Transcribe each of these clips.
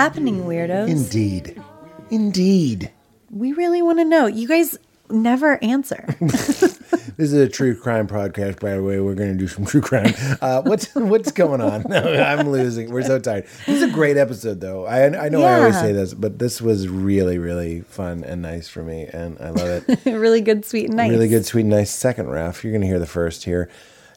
Happening, weirdos? Indeed. Indeed. we really want to know. You guys never answer. This is a true crime podcast, by the way. We're going to do some true crime. Uh, what's what's going on? I'm losing. We're so tired. This is a great episode, though. I I know I always Yeah. say this, but this was really really fun and nice for me, and I love it. really good, sweet, and nice. Really good, sweet, nice second ref. You're going to hear the first here.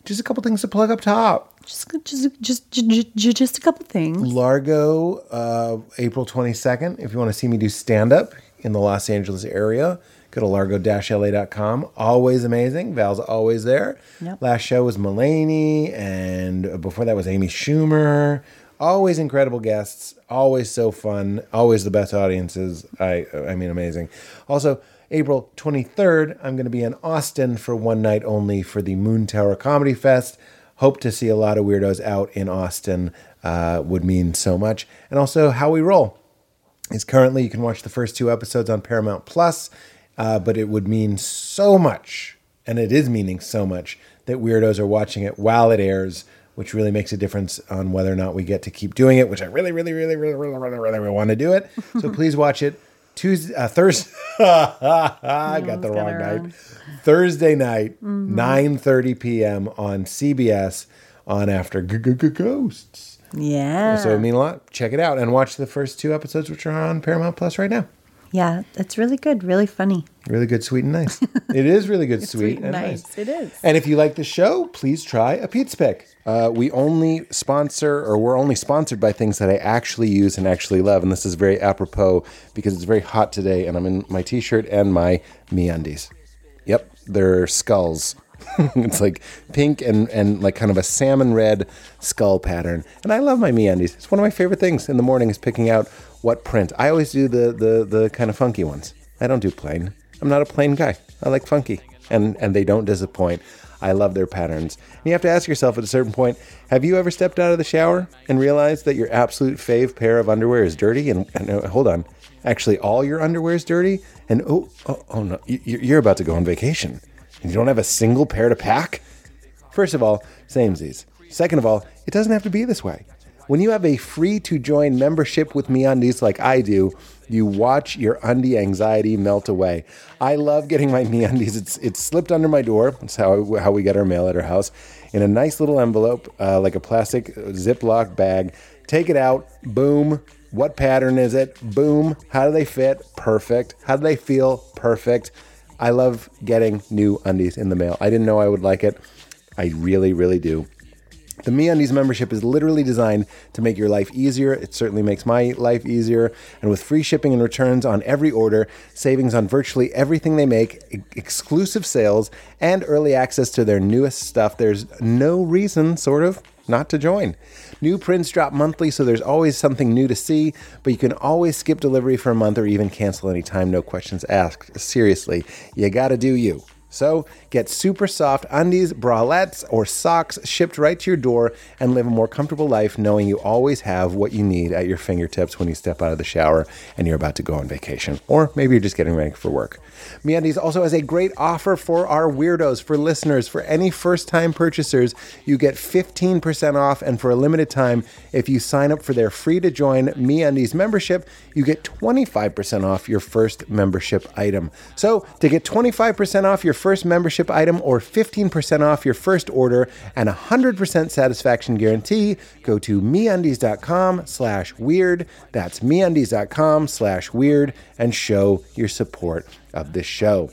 Just a couple things to plug up top. Just, just, just, just, just a couple things. Largo, uh, April 22nd. If you want to see me do stand up in the Los Angeles area, go to largo-la.com. Always amazing. Val's always there. Yep. Last show was Mulaney, and before that was Amy Schumer. Always incredible guests. Always so fun. Always the best audiences. I, I mean, amazing. Also, April 23rd, I'm going to be in Austin for one night only for the Moontower Comedy Fest. Hope to see a lot of weirdos out in Austin. Uh, would mean so much. And also, How We Roll is currently you can watch the first two episodes on Paramount Plus, uh, but it would mean so much, and it is meaning so much that weirdos are watching it while it airs, which really makes a difference on whether or not we get to keep doing it. Which I really, really, really, really, really, really, really, really want to do it. So please watch it Tuesday, uh, Thursday. I got the wrong night. wrong. Thursday night, 9:30 p.m. on CBS on After Ghosts. Yeah. So it mean a lot. Check it out and watch the first two episodes, which are on Paramount Plus right now. yeah, it's really good, really funny. Really good, sweet, and nice. it is really good, sweet, Sweet and nice. nice. It is. And if you like the show, please try a Pete's Pick. Uh, we only sponsor, or we're only sponsored by things that I actually use and actually love. And this is very apropos because it's very hot today, and I'm in my t-shirt and my MeUndies. Yep, they're skulls. it's like pink and, and like kind of a salmon red skull pattern. And I love my MeUndies. It's one of my favorite things in the morning is picking out what print. I always do the the the kind of funky ones. I don't do plain. I'm not a plain guy. I like funky. And and they don't disappoint. I love their patterns. And you have to ask yourself at a certain point, have you ever stepped out of the shower and realized that your absolute fave pair of underwear is dirty and, and uh, hold on. Actually, all your underwear is dirty and oh, oh, oh no, you, you're about to go on vacation and you don't have a single pair to pack? First of all, samesies. Second of all, it doesn't have to be this way. When you have a free to join membership with MeUndies like I do, you watch your undie anxiety melt away. I love getting my MeUndies. It's it's slipped under my door. That's how how we get our mail at our house in a nice little envelope, uh, like a plastic Ziploc bag. Take it out. Boom. What pattern is it? Boom. How do they fit? Perfect. How do they feel? Perfect. I love getting new undies in the mail. I didn't know I would like it. I really, really do. The MeUndies membership is literally designed to make your life easier. It certainly makes my life easier. And with free shipping and returns on every order, savings on virtually everything they make, e- exclusive sales, and early access to their newest stuff, there's no reason, sort of, not to join. New prints drop monthly, so there's always something new to see, but you can always skip delivery for a month or even cancel anytime, no questions asked. Seriously, you gotta do you. So get super soft undies, bralettes, or socks shipped right to your door and live a more comfortable life knowing you always have what you need at your fingertips when you step out of the shower and you're about to go on vacation. Or maybe you're just getting ready for work. MeUndies also has a great offer for our weirdos, for listeners, for any first-time purchasers. You get 15% off, and for a limited time, if you sign up for their free-to-join MeUndies membership, you get 25% off your first membership item. So to get 25% off your first membership item or 15% off your first order and a 100% satisfaction guarantee, go to MeUndies.com slash weird. That's MeUndies.com slash weird and show your support of this show.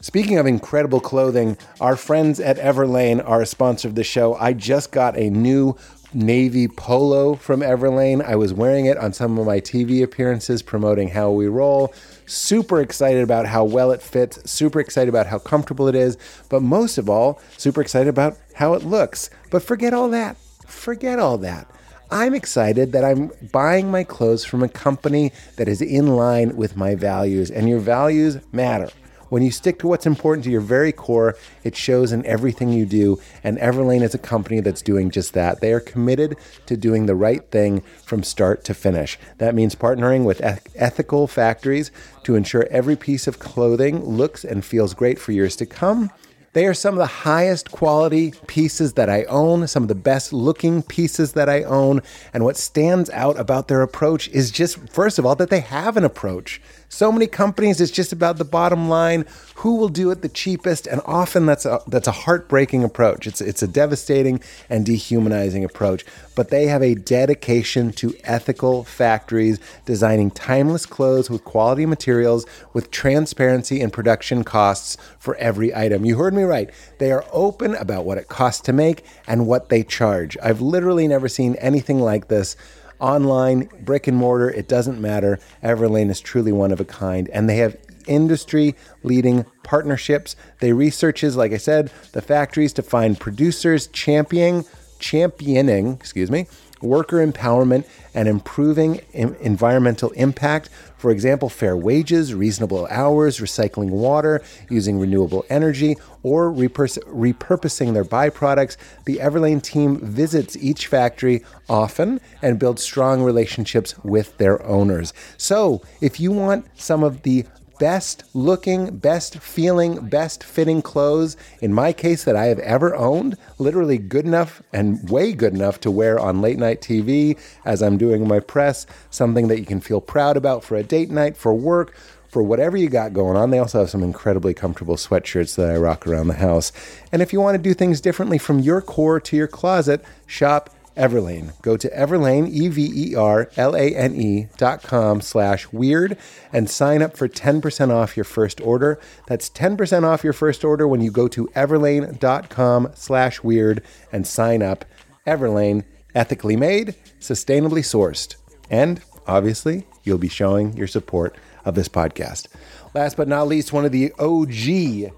Speaking of incredible clothing, our friends at Everlane are a sponsor of the show. I just got a new navy polo from Everlane. I was wearing it on some of my TV appearances promoting How We Roll. Super excited about how well it fits, super excited about how comfortable it is, but most of all, super excited about how it looks. But forget all that. Forget all that. I'm excited that I'm buying my clothes from a company that is in line with my values, and your values matter. When you stick to what's important to your very core, it shows in everything you do. And Everlane is a company that's doing just that. They are committed to doing the right thing from start to finish. That means partnering with ethical factories to ensure every piece of clothing looks and feels great for years to come. They are some of the highest quality pieces that I own, some of the best looking pieces that I own. And what stands out about their approach is just, first of all, that they have an approach. So many companies, it's just about the bottom line. Who will do it the cheapest? And often that's a, that's a heartbreaking approach. It's, it's a devastating and dehumanizing approach. But they have a dedication to ethical factories, designing timeless clothes with quality materials, with transparency in production costs for every item. You heard me right. They are open about what it costs to make and what they charge. I've literally never seen anything like this online, brick and mortar, it doesn't matter. Everlane is truly one of a kind, and they have industry leading partnerships. They researches, like I said, the factories to find producers championing, championing, excuse me, worker empowerment and improving environmental impact. For example, fair wages, reasonable hours, recycling water, using renewable energy, or repurposing their byproducts. The Everlane team visits each factory often and builds strong relationships with their owners. So, if you want some of the best looking, best feeling, best fitting clothes, in my case, that I have ever owned. Literally good enough and way good enough to wear on late night TV as I'm doing my press. Something that you can feel proud about for a date night, for work, for whatever you got going on. They also have some incredibly comfortable sweatshirts that I rock around the house. And if you want to do things differently from your core to your closet, shop Everlane. Go to Everlane, E-V-E-R-L-A-N-E dot com slash weird and sign up for 10% off your first order. That's 10% off your first order when you go to everlane.com slash weird and sign up. Everlane, ethically made, sustainably sourced. And obviously, you'll be showing your support of this podcast. Last but not least, one of the OG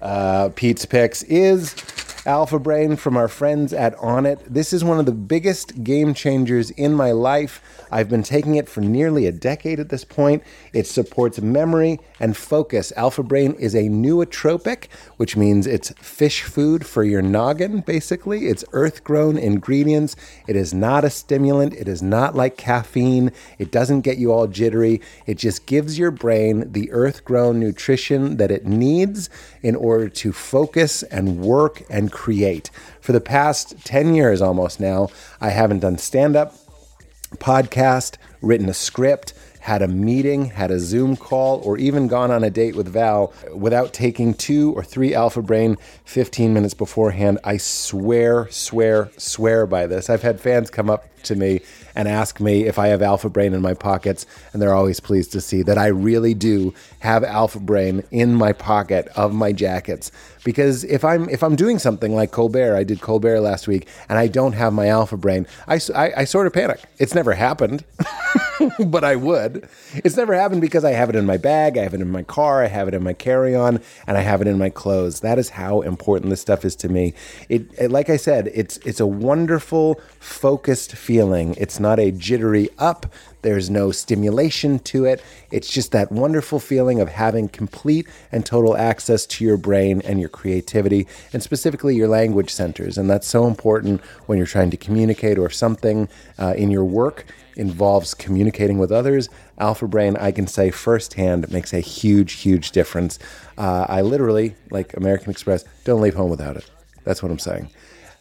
uh, Pete's picks is Alpha Brain from our friends at Onnit. This is one of the biggest game changers in my life. I've been taking it for nearly a decade at this point. It supports memory and focus. Alpha Brain is a nootropic, which means it's fish food for your noggin, basically. It's earth grown ingredients. It is not a stimulant. It is not like caffeine. It doesn't get you all jittery. It just gives your brain the earth grown nutrition that it needs in order to focus and work and create. For the past 10 years almost now, I haven't done stand up podcast, written a script, had a meeting, had a Zoom call, or even gone on a date with Val without taking two or three Alpha Brain 15 minutes beforehand. I swear, swear, swear by this. I've had fans come up to me and ask me if I have Alpha Brain in my pockets, and they're always pleased to see that I really do have Alpha Brain in my pocket of my jackets. Because if I'm if I'm doing something like Colbert, I did Colbert last week, and I don't have my Alpha Brain, I, I, I sort of panic. It's never happened, but I would. It's never happened because I have it in my bag, I have it in my car, I have it in my carry-on, and I have it in my clothes. That is how important this stuff is to me. It, it like I said, it's it's a wonderful, focused feeling. It's not a jittery up. There's no stimulation to it. It's just that wonderful feeling of having complete and total access to your brain and your creativity, and specifically your language centers. And that's so important when you're trying to communicate or something uh, in your work involves communicating with others. Alpha Brain, I can say firsthand, makes a huge, huge difference. Uh, I literally, like American Express, don't leave home without it. That's what I'm saying.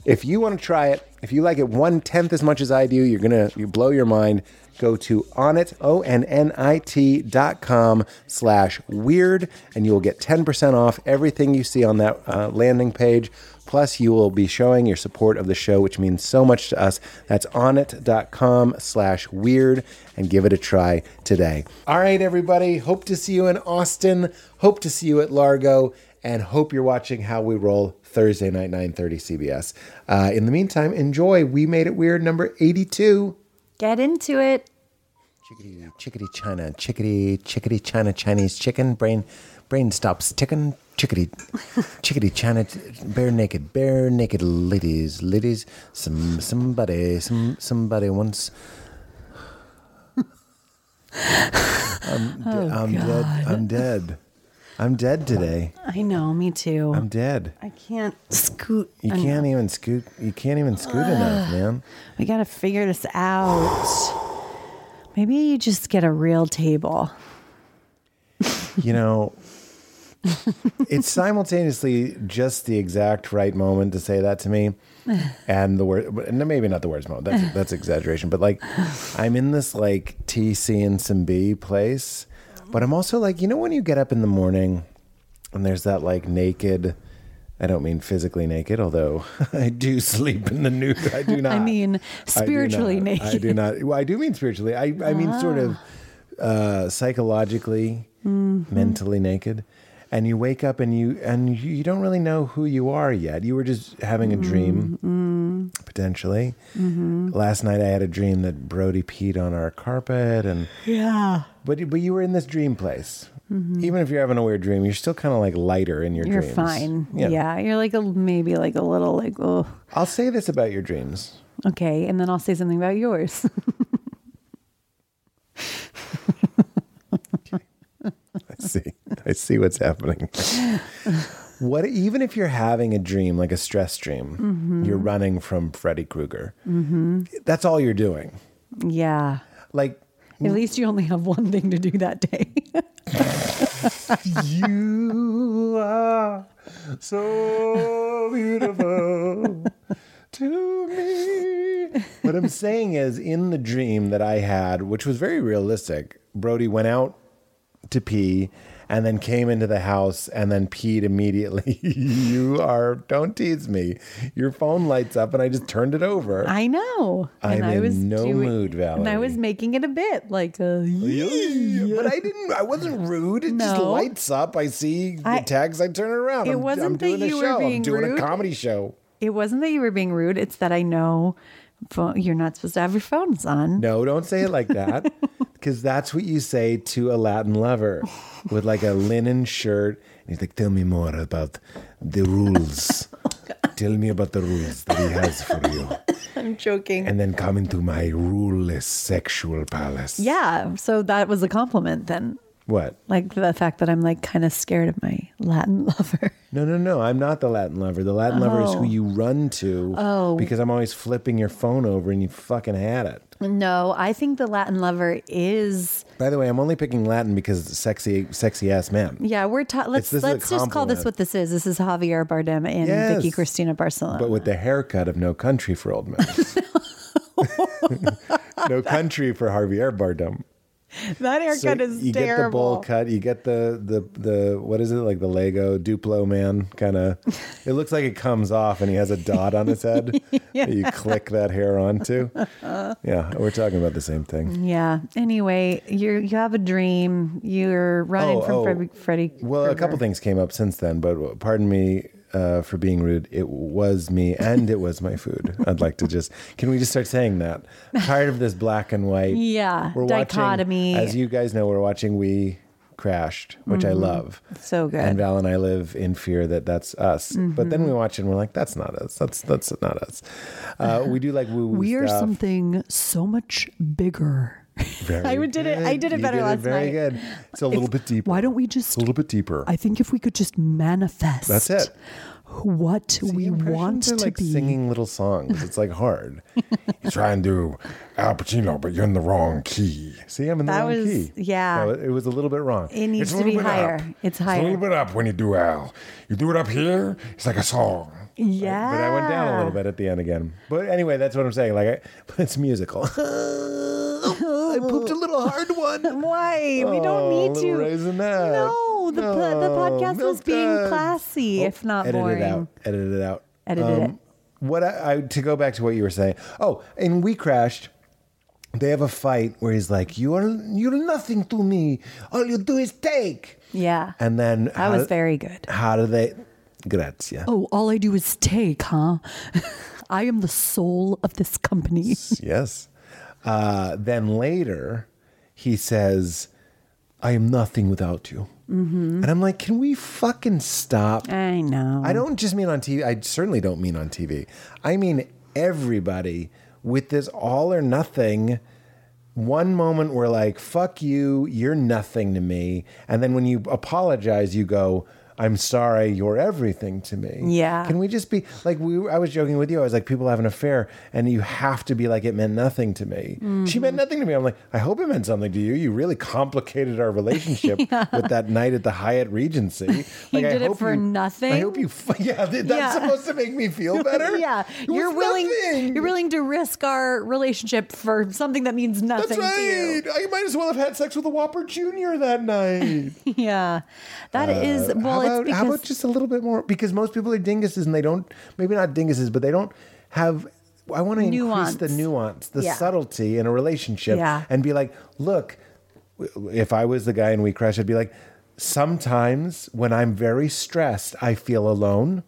If you want to try it, if you like it one tenth as much as I do, you're gonna you blow your mind. Go to onnit o n n i t dot com slash weird, and you will get ten percent off everything you see on that uh, landing page. Plus, you will be showing your support of the show, which means so much to us. That's onnit.com slash weird and give it a try today. All right, everybody. Hope to see you in Austin. Hope to see you at Largo and hope you're watching How We Roll Thursday night, 9.30 CBS. Uh, in the meantime, enjoy We Made It Weird number 82. Get into it. Chickadee, chickadee, China, chickadee, chickadee, China, Chinese chicken, brain, brain stops ticking, chickadee, chickadee, China, bare naked, bare naked ladies, ladies, some, somebody, some, somebody wants... I'm, oh, I'm dead. I'm dead. I'm dead today. I know, me too. I'm dead. I can't scoot. You enough. can't even scoot. You can't even scoot enough, man. We got to figure this out. Maybe you just get a real table. you know, it's simultaneously just the exact right moment to say that to me, and the word. Maybe not the worst moment. That's that's exaggeration. But like, I'm in this like TC and some B place, but I'm also like, you know, when you get up in the morning, and there's that like naked. I don't mean physically naked, although I do sleep in the nude. I do not. I mean spiritually not. naked. I do not. Well, I do mean spiritually. I, I mean sort of uh, psychologically, Mm-hmm. mentally naked. And you wake up and you and you, don't really know who you are yet. You were just having a dream, Mm-hmm. potentially. Last night I had a dream that Brody peed on our carpet, and Yeah. but but you were in this dream place. Even if you're having a weird dream, you're still kind of like lighter in your Mm-hmm. You're dreams. fine. Yeah. You're like a maybe like a little like oh I'll say this about your dreams. okay, and then I'll say something about yours. See. I see what's happening. what even if you're having a dream, like a stress dream, Mm-hmm. you're running from Freddy Krueger. That's all you're doing. yeah. Like At least you only have one thing to do that day. you are so beautiful to me. What I'm saying is, in the dream that I had, which was very realistic, Brody went out to pee and then came into the house and then peed immediately. you are, don't tease me. Your phone lights up and I just turned it over. I know. I'm I in was no mood, And I was making it a bit like a But I didn't. I wasn't rude. It just No. lights up. I see the I- tags. I turn it around. It I'm, wasn't I'm that doing a you were show. I'm doing rude. a comedy show. It wasn't that you were being rude. It's that I know pho- you're not supposed to have your phones on. No, don't say it like that. Because that's what you say to a Latin lover with like a linen shirt. And he's like, tell me more about the rules. Oh, tell me about the rules that he has for you. I'm joking. And then come into my ruleless sexual palace. yeah. So that was a compliment then. What? Like the fact that I'm like kind of scared of my Latin lover. No, no, no. I'm not the Latin lover. The Latin lover is who Oh. you run to. Oh. Because I'm always flipping your phone over and you fucking had it. No, I think the Latin lover is. By the way, I'm only picking Latin because it's sexy, sexy ass man. Yeah, we're ta- let's let's just call this what this is. This is Javier Bardem and Yes. Vicky Cristina Barcelona. But with the haircut of No Country for Old Men. no Country for Javier Bardem. that haircut So is terrible. you get the bowl cut. You get the the the what is it like the Lego Duplo man kind of. It looks like it comes off and he has a dot on his head. that You click that hair onto. Yeah, we're talking about the same thing. Yeah. Anyway, you you have a dream. You're running Oh, from oh. Freddy. Freddie Well, a couple things came up since then, but pardon me uh, for being rude. It was me, and it was my food. I'd like to just. Can we just start saying that? I'm tired of this black and white. Yeah, we're dichotomy. Watching, as you guys know, we're watching We Crashed, which I love. Mm-hmm. So good. And Val and I live in fear that that's us. But then we watch it and we're like, that's not us. That's that's not us. Uh, we do like woo woo we are something so much bigger. Very I did it- I did it You better last Very night. good. It's a little bit deeper. Why don't we just? a little bit deeper. I think if we could just manifest. That's it. What we want to like be. singing little songs. It's like hard. you try and do Al Pacino, but you're in the wrong key. See, I'm in the That wrong was- key. yeah. No, it, it was a little bit wrong. It needs to be higher. up. It's higher. It's a little bit up when you do Al. You do it up here, it's like a song. yeah. But I went down a little bit at the end again. But anyway, that's what I'm saying. Like, I, but it's musical. I pooped a little hard one. Why? we don't need Oh, to. raisinette. No, the, po- the podcast was milk being duds. classy, Oh, if not edit boring. it out. Edit it out. Um, Edit it. What I, I to go back to what you were saying. Oh, and we crashed. They have a fight where he's like, "You are you're nothing to me. All you do is take." Yeah. And then that was very good. How do they? Grazia. Oh, all I do is take, huh? I am the soul of this company. Yes. Uh, then later, he says, "I am nothing without you." Mm-hmm. And I'm like, "Can we fucking stop?" I know. I don't just mean on TV. I certainly don't mean on TV. I mean everybody with this all or nothing. One moment we're like, fuck you, you're nothing to me. And then when you apologize, you go, I'm sorry, you're everything to me. Yeah. Can we just be like we? I was joking with you. I was like, people have an affair, and you have to be like, it meant nothing to me. Mm-hmm. She meant nothing to me. I'm like, I hope it meant something to you. You really complicated our relationship with that night at the Hyatt Regency. Like, I did it hope for you- nothing? I hope you. f- Yeah, that's Yeah. supposed to make me feel better. yeah, you're willing. nothing. You're willing to risk our relationship for something that means That's nothing to you. right. I might as well have had sex with a Whopper Junior that night. Yeah, that is well. How, about, how about just a little bit more? Because most people are dinguses and they don't, maybe not dinguses, but they don't have. I want to increase the nuance, the Yeah. subtlety in a relationship, Yeah. and be like, look, if I was the guy and we crash, I'd be like, sometimes when I'm very stressed, I feel alone.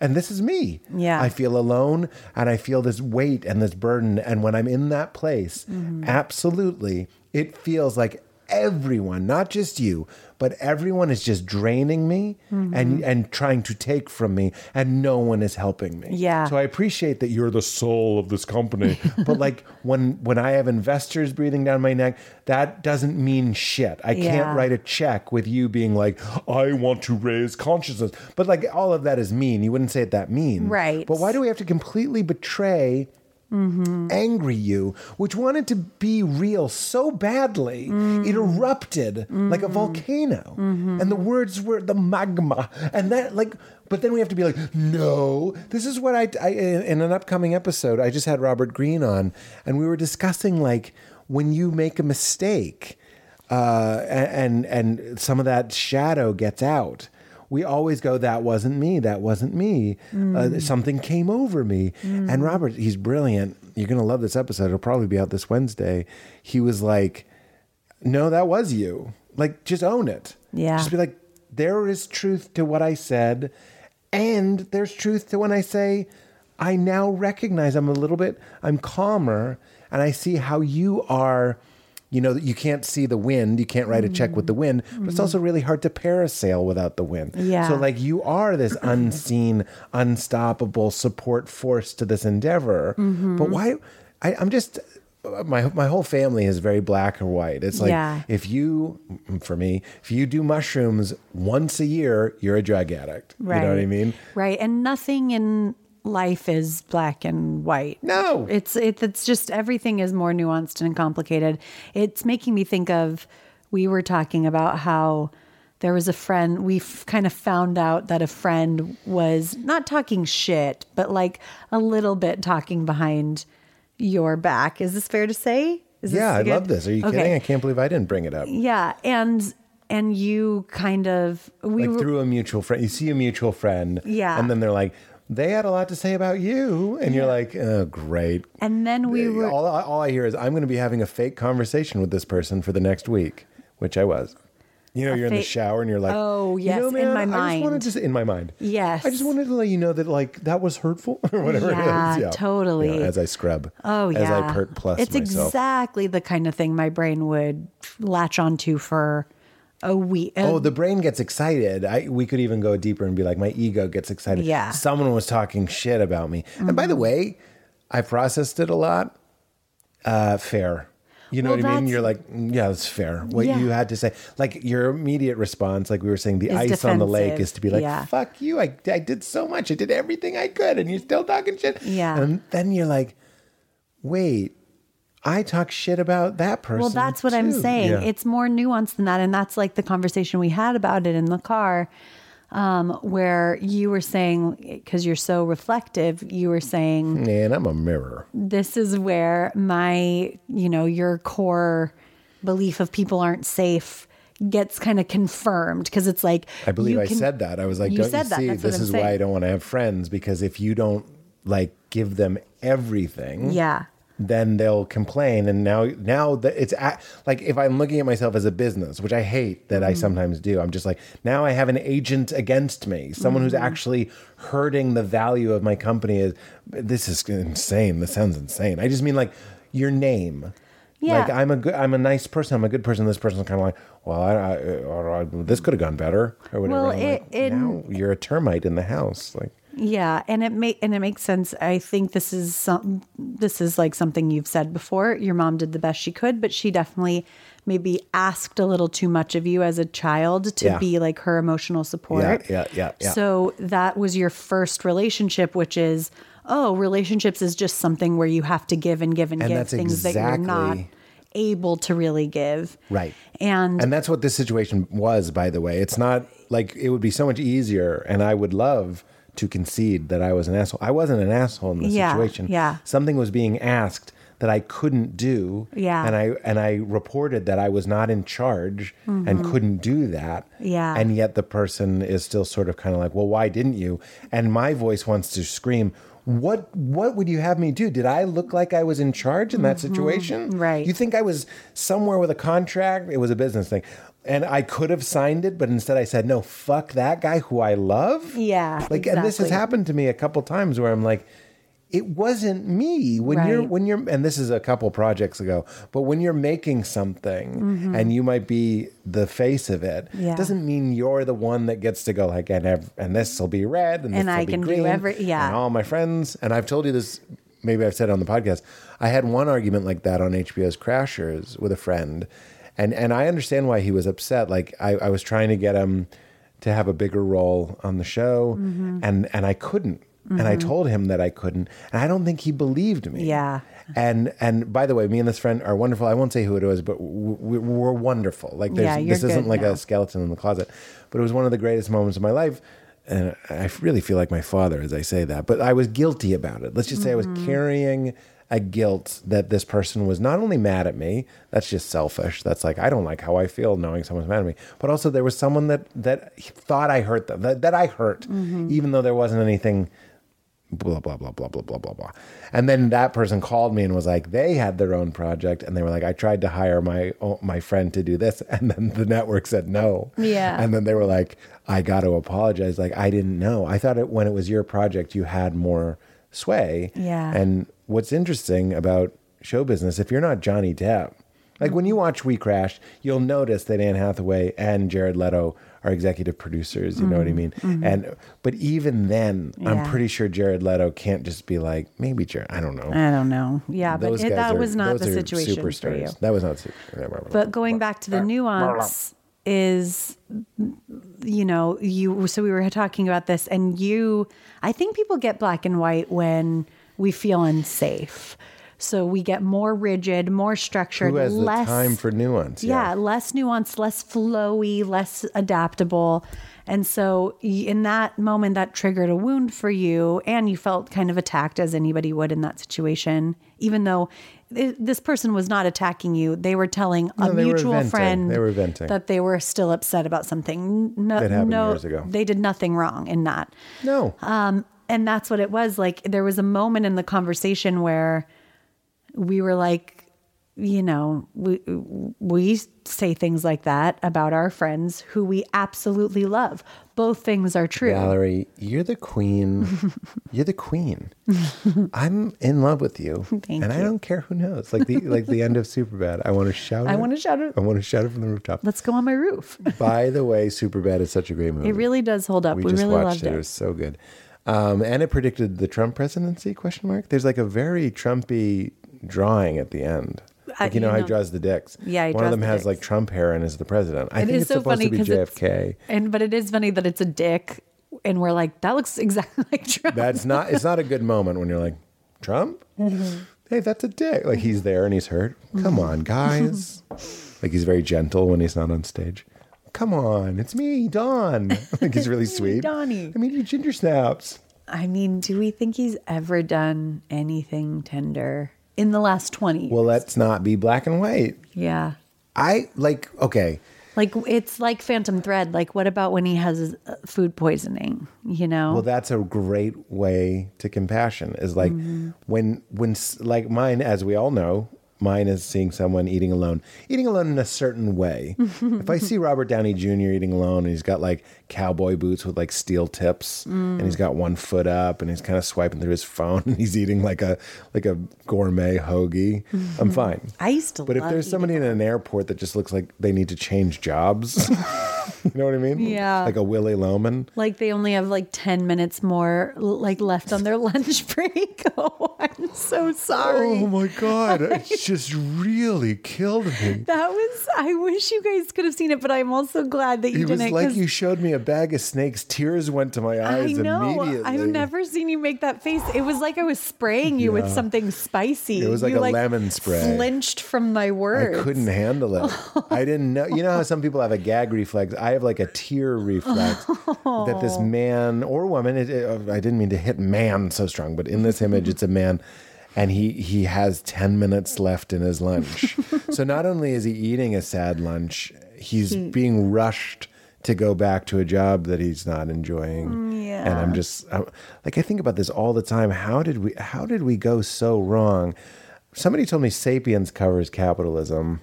And this is me. Yeah. I feel alone and I feel this weight and this burden. And when I'm in that place, Mm-hmm. absolutely, it feels like everyone, not just you, but everyone is just draining me Mm-hmm. and and trying to take from me, and no one is helping me. Yeah. So I appreciate that you're the soul of this company. but like when when I have investors breathing down my neck, that doesn't mean shit. I Yeah. can't write a check with you being like, I want to raise consciousness. But like all of that is mean. You wouldn't say it that mean. Right. But why do we have to completely betray Mm-hmm. angry you, which wanted to be real so badly, it erupted like a mm-hmm. volcano. And the mm-hmm. words were the magma. And that, like, but then we have to be like, no, this is what I, I in an upcoming episode, I just had Robert Greene on, and we were discussing, like, when you make a mistake, uh, and and some of that shadow gets out. We always go, that wasn't me, that wasn't me. Uh, something came over me. And Robert, he's brilliant. You're gonna love this episode. It'll probably be out this Wednesday. He was like, no, that was you. Like, just own it. Yeah. Just be like, there is truth to what I said, and there's truth to when I say, I now recognize I'm a little bit, I'm calmer, and I see how you are. You know, you can't see the wind. You can't write a check with the mm-hmm. wind, but it's also mm-hmm. really hard to parasail without the wind. Yeah. So, like, you are this unseen, unstoppable support force to this endeavor. But mm-hmm. why? I, I'm just my my whole family is very black or white. It's like Yeah. if you, for me, if you do mushrooms once a year, you're a drug addict. Right. You know what I mean? Right. And nothing in life is black and white. No. It's it, it's just everything is more nuanced and complicated. It's making me think of we were talking about how there was a friend we f- kind of found out that a friend was not talking shit, but like a little bit talking behind your back. Is this fair to say? Is yeah, I good? love this. Are you Okay. kidding? I can't believe I didn't bring it up. Yeah, and and you kind of we Like were through a mutual friend, you see a mutual friend, Yeah. and then they're like, they had a lot to say about you, and you're like, oh, great. and then we were all, all I hear is I'm going to be having a fake conversation with this person for the next week, which I was. You know, you're in the shower and you're like, Oh, you yes, know, in man, my I just wanted to say, in my mind. Yes. I just wanted to let you know that like that was hurtful or whatever Yeah, it is. totally. as I scrub. Oh yeah, As I pert plus It's myself. exactly the kind of thing my brain would latch onto for a week. Oh, the brain gets excited. I we could even go deeper and be like, my ego gets excited. Yeah. Mm-hmm. Someone was talking shit about me. And by the way, I processed it a lot. Uh, fair. You know Well, what I mean? You're like, mm, yeah, that's fair. What Yeah. you had to say, like your immediate response, like we were saying, the Is ice on the lake is to be like, Yeah. fuck you. I, I did so much. I did everything I could, and you're still talking shit. Yeah. And then you're like, wait, I talk shit about that person. well, that's what I'm saying. Yeah. It's more nuanced than that, and that's like the conversation we had about it in the car, um, where you were saying because you're so reflective, you were saying Man, I'm a mirror. this is where my, you know, your core belief of people aren't safe gets kind of confirmed because it's like I believe I can- said that. I was like, you don't you said that. see, That's this I'm is why I don't want to have friends because if you don't like give them everything, Yeah. Then they'll complain. And now, now that it's a like if I'm looking at myself as a business, which I hate that Mm-hmm. I sometimes do, I'm just like, now I have an agent against me, someone who's Mm-hmm. actually hurting the value of my company. Is this is insane? This sounds insane. I just mean like your name. Yeah. Like I'm a good, I'm a nice person. I'm a good person. This person's kind of like, well, I, I this could have gone better or whatever. Well, it- like, it- now you're a termite in the house. Like, Yeah, and it may and it makes sense. I think this is some this is like something you've said before. Your mom did the best she could, but she definitely maybe asked a little too much of you as a child to Yeah. be like her emotional support. Yeah, yeah, yeah, yeah. So that was your first relationship, which is oh, relationships is just something where you have to give and give and, And give things that you're not able to really give. Right. And, And that's what this situation was, by the way. It's not like it would be so much easier, and I would love to concede that I was an asshole. I wasn't an asshole in this Yeah, situation. yeah. Something was being asked that I couldn't do. Yeah. And I and I reported that I was not in charge and couldn't do that. Mm-hmm. Yeah. And yet the person is still sort of kind of like, well, why didn't you? And my voice wants to scream. What what would you have me do? Did I look like I was in charge in that situation? Mm-hmm. Right. You think I was somewhere with a contract? It was a business thing. And I could have signed it, but instead I said, no, fuck that guy who I love. Yeah, Like, and this has happened to me a couple times where I'm like, it wasn't me when you're when you're and this is a couple projects ago but when you're making something and you might be the face of it Mm-hmm. Yeah. doesn't mean you're the one that gets to go like and ev- and this will be red and, And this I will be can do green every- yeah. and all my friends and I've told you this maybe I've said it on the podcast I had one argument like that on HBO's Crashing with a friend and and I understand why he was upset. Like I, I was trying to get him to have a bigger role on the show Mm-hmm. and and I couldn't. And I told him that I couldn't and I don't think he believed me. Yeah. and and by the way me and this friend are wonderful. I won't say who it was but w- w- we're wonderful. Like there's, Yeah, this isn't like now. a skeleton in the closet but it was one of the greatest moments of my life. And I really feel like my father as I say that but I was guilty about it. Let's just say I was Mm-hmm. carrying a guilt that this person was not only mad at me that's just selfish that's like I don't like how I feel knowing someone's mad at me but also there was someone that that thought I hurt them that, that I hurt Mm-hmm. even though there wasn't anything blah blah blah blah blah blah blah blah and then that person called me and was like they had their own project and they were like i tried to hire my oh, my friend to do this and then the network said no Yeah. and then they were like i got to apologize like i didn't know i thought it when it was your project you had more sway Yeah. and what's interesting about show business if you're not johnny depp like when you watch We Crashed, you'll notice that Anne Hathaway and Jared Leto are executive producers. You know what I mean? And but even then, I'm Mm-hmm. Pretty sure Jared Leto can't just be like maybe Jared. I don't know. I don't know. Yeah, but it, that are- was not the situation for you. That was not. super- But going back to the nuance is, you know, you. So we were talking about this, and you. I think people get black and white when we feel unsafe. So we get more rigid, more structured, who has the less time for nuance? yeah, less nuance, less flowy, less adaptable. And so, in that moment, that triggered a wound for you, and you felt kind of attacked as anybody would in that situation, even though th- this person was not attacking you. They were telling a No, they mutual friend They were venting. that they were still upset about something. No, That happened no, years ago. they did nothing wrong in that. No. Um, and that's what it was like. There was a moment in the conversation where we were like, you know, we we say things like that about our friends who we absolutely love. Both things are true. Valerie, you're the queen. you're the queen. I'm in love with you, Thank and I don't care who knows. Like the like the end of Superbad. I want to shout. I it. wanna shout it. I want to shout it from the rooftop. Let's go on my roof. By the way, Superbad is such a great movie. It really does hold up. we, We, just really watched loved it. it. It was so good. Um, and it predicted the Trump presidency? Question mark. There's like a very Trumpy drawing at the end. I- Like you know you how he draws the dicks. Yeah, he one of them the has dicks. like Trump hair and is the president. I It think is it's so supposed funny to be JFK. And but it is funny that it's a dick, and we're like, that looks exactly like Trump. That's not. It's not a good moment when you're like, Trump. Mm-hmm. Hey, that's a dick. Like he's there and he's hurt. Come on, guys. like he's very gentle when he's not on stage. Come on, it's me, Don. like he's really sweet. Donnie. I mean, you ginger snaps. I mean, do we think he's ever done anything tender in the last twenty? years? Well, let's not be black and white. yeah. I like. Okay, Like it's like Phantom Thread. Like what about when he has uh, food poisoning? You know. Well, that's a great way to compassion. Is like Mm-hmm. when when like mine, as we all know, mine is seeing someone eating alone, eating alone in a certain way. if I see Robert Downey Jr. eating alone, and he's got like cowboy boots with like steel tips, and he's got one foot up, and he's kind of swiping through his phone, and he's eating like a like a gourmet hoagie, I'm mm-hmm. fine. I used to But if there's somebody in an airport that just looks like they need to change jobs, you know what I mean? Yeah. Like a Willy Loman. Like they only have like 10 minutes more like left on their lunch break. Oh, I'm so sorry. Oh my God. It just really killed me. That was, I wish you guys could have seen it, but I'm also glad that you It was didn't. like 'cause you showed me a bag of snakes. Tears went to my eyes I know. immediately. I've never seen you make that face. It was like I was spraying you with something spicy. It was like You, a lemon spray. Flinched from my words. I couldn't handle it. I didn't know. You know how some people have a gag reflex? I have like a tear reflex that this oh. man or woman, it, it- I didn't mean to hit man so strong, but in this image, it's a man. And he, he has 10 minutes left in his lunch. so not only is he eating a sad lunch, he's being rushed to go back to a job that he's not enjoying. Mm, yeah. And I'm just I'm, like I think about this all the time. How did we how did we go so wrong? Somebody told me Sapiens covers capitalism.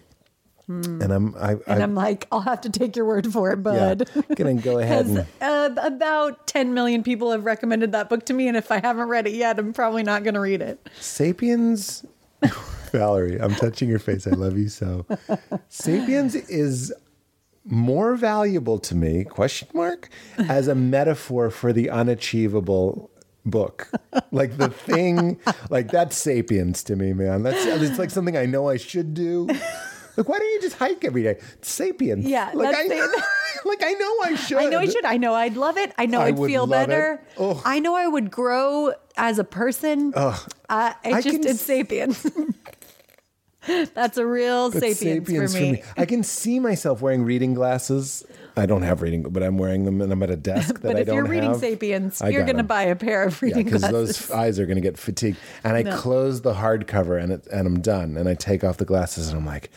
And I'm I. And I I'm like, I'll have to take your word for it, bud. yeah, gonna go ahead and uh, about 10 million people have recommended that book to me. And if I haven't read it yet, I'm probably not going to read it. Sapiens Valerie, I'm touching your face. I love you so. Sapiens is more valuable to me, question mark, as a metaphor for the unachievable book. Like the thing, like that's sapiens to me, man. That's it's like something I know I should do. Like, why don't you just hike every day? Sapiens. Yeah, Like I, it. like I know I should. I know I should. I know I'd love it. I know I I'd would feel better. Ugh. I know I would grow as a person. Uh, I it's just, can it's sapiens. That's a real But sapiens, for, me. I can see myself wearing reading glasses. I don't have reading, but I'm wearing them, and I'm at a desk that But I if don't you're reading have. Sapiens, I you're going to buy a pair of reading glasses. Yeah, because those eyes are going to get fatigued. And I No. close the hardcover, and it, and I'm done. And I take off the glasses, and I'm like.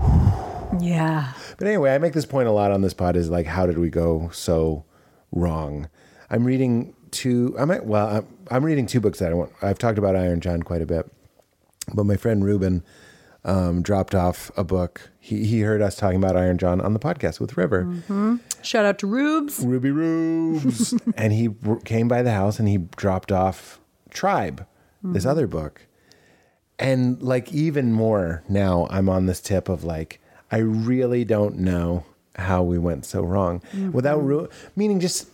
yeah. But anyway, I make this point a lot on this pod. Is like, how did we go so wrong? I'm reading two. I'm at, well. I'm, I'm reading two books that I want. I've talked about Iron John quite a bit, but my friend Ruben um, dropped off a book. He he heard us talking about Iron John on the podcast with River. Mm-hmm. Shout out to Rubes. Ruby Rubes. and he came by the house and he dropped off Tribe, this other book. And like even more now, I'm on this tip of like, I really don't know how we went so wrong mm-hmm. without ru- meaning just,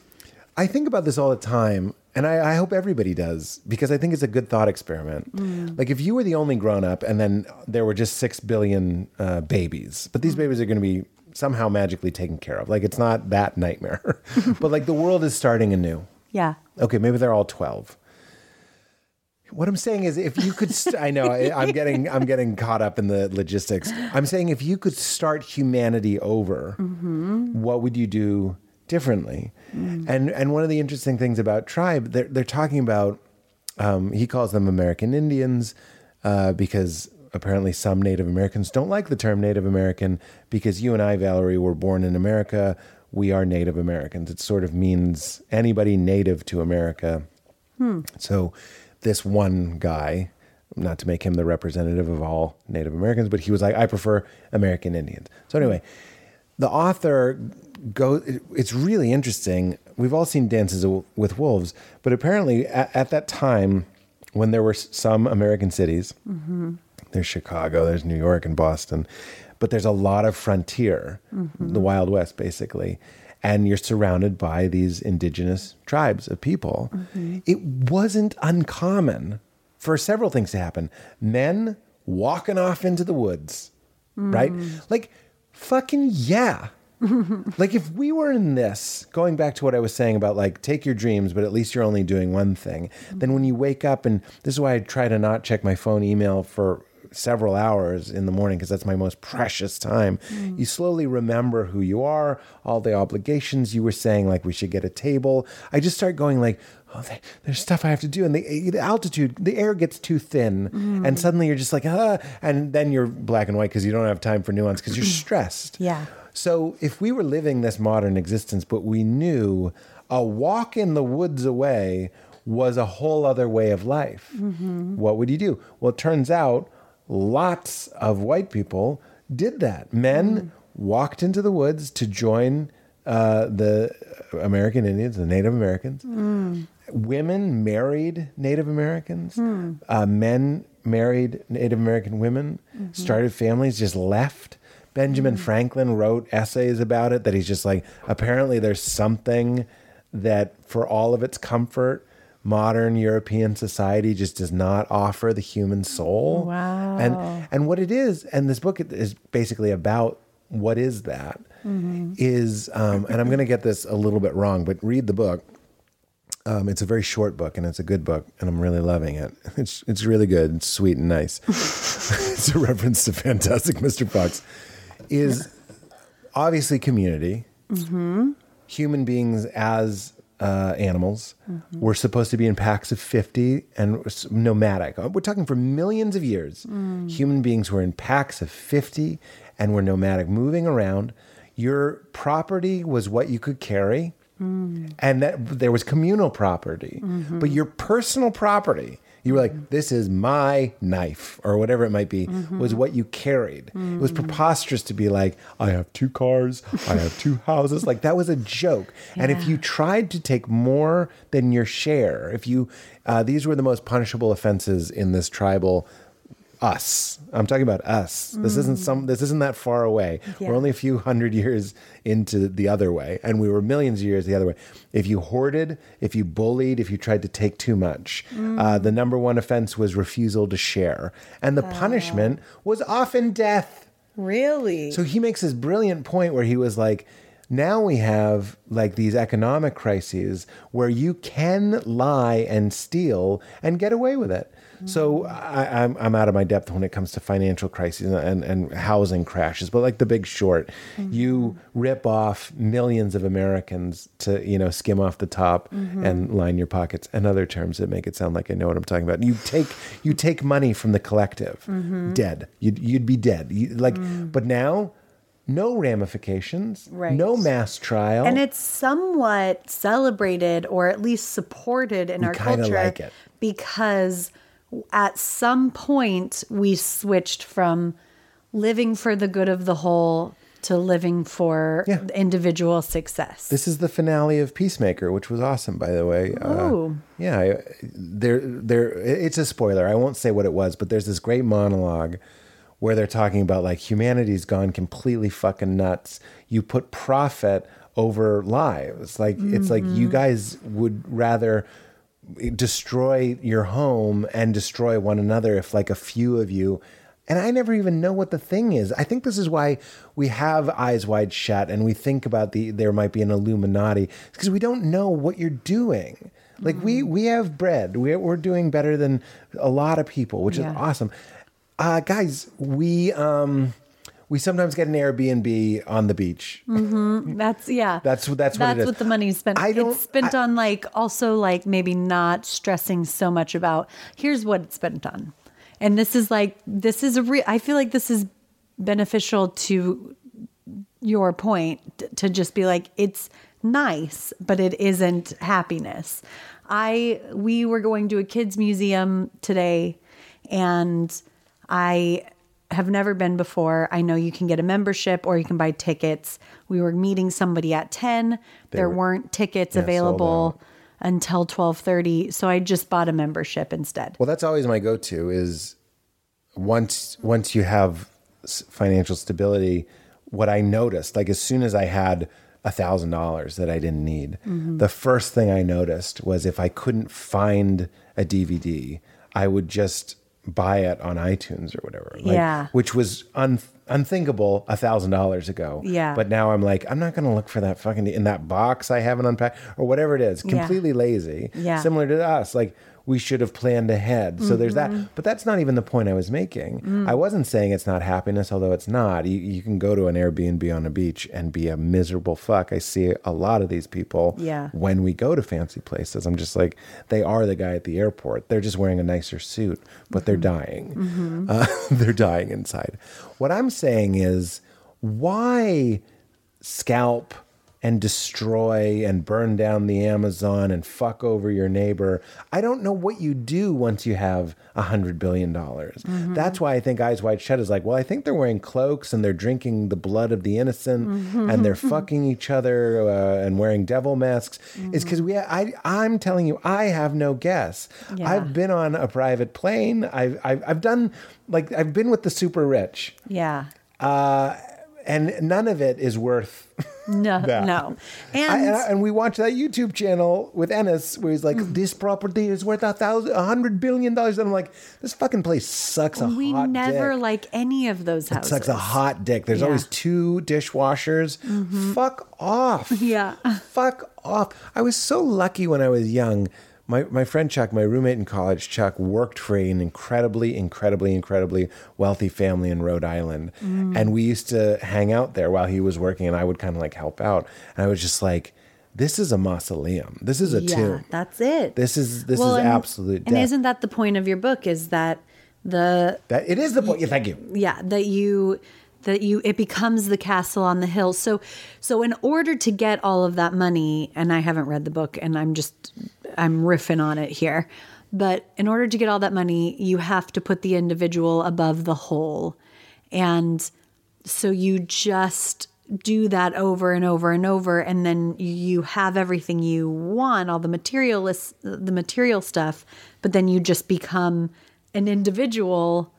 I think about this all the time. And I, I hope everybody does because I think it's a good thought experiment. Mm. Like if you were the only grown up and then there were just six billion uh, babies, but these mm. babies are going to be somehow magically taken care of. Like it's not that nightmare, but like the world is starting anew. Yeah. Okay, maybe they're all 12. What I'm saying is if you could st- I know I, I'm getting I'm getting caught up in the logistics. I'm saying if you could start humanity over, what would you do differently? And and one of the interesting things about tribe, they're they're talking about um, he calls them American Indians uh, because apparently some Native Americans don't like the term Native American because you and I, Valerie, were born in America. We are Native Americans. It sort of means anybody native to America. So this one guy, not to make him the representative of all Native Americans, but he was like, I prefer American Indians. So anyway, the author go. It's really interesting. We've all seen Dances with Wolves, but apparently at, at that time, when there were some American cities, mm-hmm. there's Chicago, there's New York and Boston, but there's a lot of frontier, mm-hmm. the Wild West, basically. And you're surrounded by these indigenous tribes of people. Mm-hmm. It wasn't uncommon for several things to happen. Men walking off into the woods, right? Mm. Like, fucking yeah. like if we were in this going back to what i was saying about like take your dreams but at least you're only doing one thing mm. then when you wake up and this is why i try to not check my phone email for several hours in the morning because that's my most precious time. Mm. You slowly remember who you are all the obligations you were saying like we should get a table. I just start going like oh there's stuff i have to do and the, eh, the altitude the air gets too thin and mm. suddenly you're just like ah and then you're black and white because you don't have time for nuance because you're stressed. Yeah. so if we were living this modern existence, but we knew a walk in the woods away was a whole other way of life, mm-hmm. what would you do? Well, it turns out lots of white people did that. Men mm. walked into the woods to join uh, the American Indians, the Native Americans. Mm. Women married Native Americans. Hmm. Uh, men married Native American women, mm-hmm. started families, just left. Benjamin mm. Franklin wrote essays about it that he's just like, apparently there's something that for all of its comfort, modern European society just does not offer the human soul. Wow. And and what it is, and this book is basically about what is that is, um, and I'm going to get this a little bit wrong, but read the book. Um, it's a very short book and it's a good book, and I'm really loving it. It's it's really good. It's sweet and nice. it's a reference to Fantastic Mr. Fox. Is obviously community. Human beings as uh, animals. We're supposed to be in packs of 50 and nomadic. Uh, We're talking for millions of years. Human beings were in packs of 50 and were nomadic, moving around. Your property was what you could carry and that there was communal property but your personal property you were like this is my knife or whatever it might be was what you carried. It was preposterous to be like i have two cars i have two houses. Like that was a joke. And if you tried to take more than your share if you uh, these were the most punishable offenses in this tribal us. I'm talking about us. This isn't some this isn't that far away. Yeah. we're only a few hundred years into the other way and we were millions of years the other way. If you hoarded if you bullied if you tried to take too much uh, the number one offense was refusal to share. And the punishment was often death. Really? so he makes this brilliant point where he was like, now we have like these economic crises where you can lie and steal and get away with it. So I, I'm, I'm out of my depth when it comes to financial crises and, and housing crashes, but like the big short, mm-hmm. you rip off millions of Americans to, you know, skim off the top mm-hmm. and line your pockets and other terms that make it sound like I know what I'm talking about. You take, you take money from the collective, mm-hmm. dead. You'd, you'd be dead. You, like, mm. but now no ramifications, Right. no mass trial. and it's somewhat celebrated or at least supported in our kinda culture like it. because at some point we switched from living for the good of the whole to living for Yeah. individual success. This is the finale of Peacemaker, which was awesome, by the way. Uh, Oh. yeah, there, there. It's a spoiler. I won't say what it was, but there's this great monologue where they're talking about like humanity's gone completely fucking nuts. You put profit over lives. Like it's like you guys would rather destroy your home and destroy one another if like a few of you and I never even know what the thing is. I think this is why we have eyes wide shut and we think about the there might be an Illuminati because we don't know what you're doing. Like we we have bread. We're we're doing better than a lot of people, which Yeah. is awesome. Uh, guys, we um we sometimes get an Airbnb on the beach. Mm-hmm. That's yeah. That's what- that's what that's is. what the money's spent. I don't- it's spent I- on like also like maybe not stressing so much about. Here's what it's spent on, and this is like this is a real. I feel like this is beneficial to your point t- to just be like it's nice, but it isn't happiness. I we were going to a kids museum today, and I have never been before. I know you can get a membership or you can buy tickets. We were meeting somebody at 10. there were- weren't tickets Yeah, available until 12:30, so I just bought a membership instead. Well, that's always my go-to. Is once once you have financial stability, what I noticed, like as soon as I had a thousand dollars that I didn't need, mm-hmm. the first thing I noticed was if I couldn't find a DVD, I would just buy it on iTunes or whatever. Like, Yeah. which was un- unthinkable a thousand dollars ago. Yeah. But now I'm like, I'm not going to look for that fucking in that box I haven't unpacked or whatever it is. Yeah. Completely lazy. Yeah. Similar to us, like we should have planned ahead. So there's Mm-hmm. that. But that's not even the point I was making. Mm. I wasn't saying it's not happiness, although it's not. You, you can go to an Airbnb on a beach and be a miserable fuck. I see a lot of these people Yeah. when we go to fancy places. I'm just like, they are the guy at the airport. They're just wearing a nicer suit, but they're Mm-hmm. dying. Uh, they're dying inside. What I'm saying is, why scalp and destroy and burn down the Amazon and fuck over your neighbor. I don't know what you do once you have a hundred billion dollars. Mm-hmm. That's why I think Eyes Wide Shut is like, well, I think they're wearing cloaks and they're drinking the blood of the innocent mm-hmm. and they're fucking each other uh, and wearing devil masks. Is because mm. we, I, I'm telling you, I have no guess. Yeah. I've been on a private plane. I've, I've, I've done like I've been with the super rich Yeah. Uh, and none of it is worth. No, that. no. I- And, and, I- and we watched that YouTube channel with Enes where he's like, "This property is worth a thousand, a hundred billion dollars," and I'm like, "This fucking place sucks a we never dick. like any of those houses. It sucks a hot dick. There's Yeah. Mm-hmm. always two dishwashers. Fuck off. Yeah. Fuck off. I was so lucky when I was young. My, my friend Chuck, my roommate in college, Chuck, worked for an incredibly, incredibly, incredibly wealthy family in Rhode Island. Mm. And we used to hang out there while he was working, and I would kind of like help out. And I was just like, this is a mausoleum. This is a yeah, tomb. that's it. This is this Well, is and- absolute And isn't that the point of your book? Is that the that it is the point. Yeah, thank you. yeah that you that you it becomes the castle on the hill. So so in order to get all of that money and i haven't read the book and i'm just i'm riffing on it here but in order to get all that money you have to put the individual above the whole. And so you just do that over and over and over and then you have everything you want all the materialist the material stuff but then you just become an individual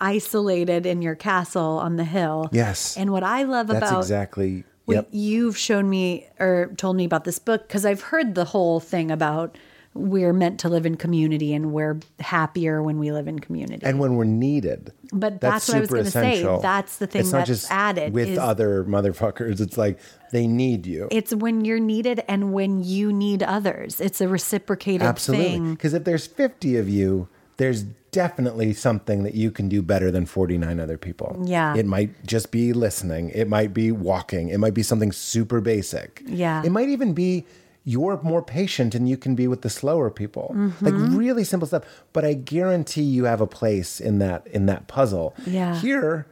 isolated in your castle on the hill Yes. and what i love That's about exactly. what Yep. you've shown me or told me about this book because I've heard the whole thing about we're meant to live in community and we're happier when we live in community. and when we're needed. But that's what I was gonna say. essential. That's the thing It's not that's just added with is- other motherfuckers. It's like they need you. it's when you're needed and when you need others. It's a reciprocated Absolutely. thing. Because if there's 50 of you, there's definitely something that you can do better than 49 other people. Yeah. It might just be listening. It might be walking. It might be something super basic. Yeah. It might even be you're more patient and you can be with the slower people. Like Mm-hmm. really simple stuff. But I guarantee you have a place in that in that puzzle. Yeah. Here,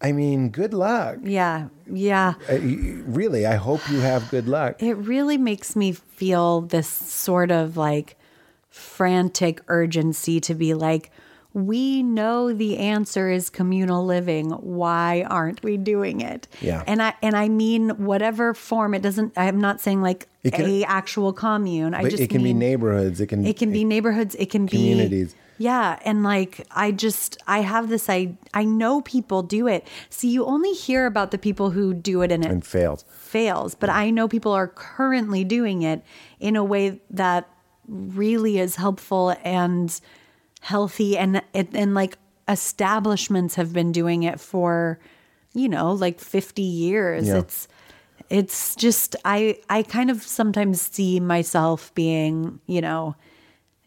I mean, good luck. Yeah. Yeah. Uh, y- really, I hope you have good luck. It really makes me feel this sort of like frantic urgency to be like, we know the answer is communal living. Why aren't we doing it? Yeah. And I and I mean whatever form it doesn't I'm not saying like can- a actual commune. I just it can be mean neighborhoods. It can it can be neighborhoods, it can be communities. Yeah, and like I just I have this I I know people do it. See, you only hear about the people who do it and it and failed. fails, but I know people are currently doing it in a way that really is helpful and healthy and and like establishments have been doing it for you know like 50 years Yeah. it's it's just i i kind of sometimes see myself being you know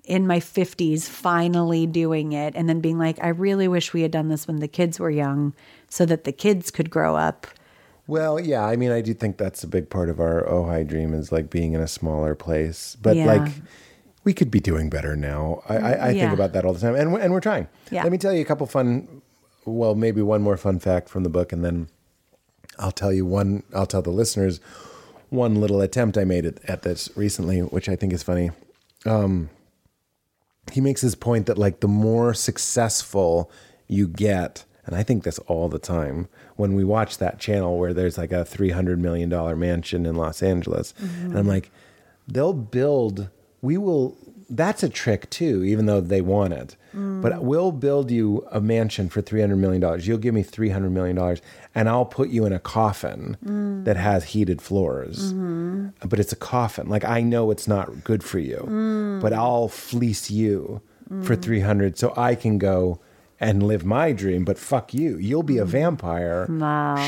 in my 50s finally doing it and then being like i really wish we had done this when the kids were young so that the kids could grow up Well, yeah, I mean, I do think that's a big part of our Ojai dream is like being in a smaller place. But Yeah. like, we could be doing better now. I, I, I Yeah. think about that all the time, and and we're trying. Yeah. Let me tell you a couple fun. Well, maybe one more fun fact from the book, and then I'll tell you one. I'll tell the listeners one little attempt I made at, at this recently, which I think is funny. Um, he makes his point that like the more successful you get and i think this all the time when we watch that channel where there's like a 300 million dollar mansion in los angeles and i'm like they'll build we will that's a trick too even though they want it. But mm. we'll build you a mansion for 300 million dollars. You'll give me 300 million dollars and i'll put you in a coffin mm. that has heated floors. Mm-hmm. But it's a coffin. Like i know it's not good for you mm. but i'll fleece you for 300 so i can go and live my dream. But fuck you. You'll be a vampire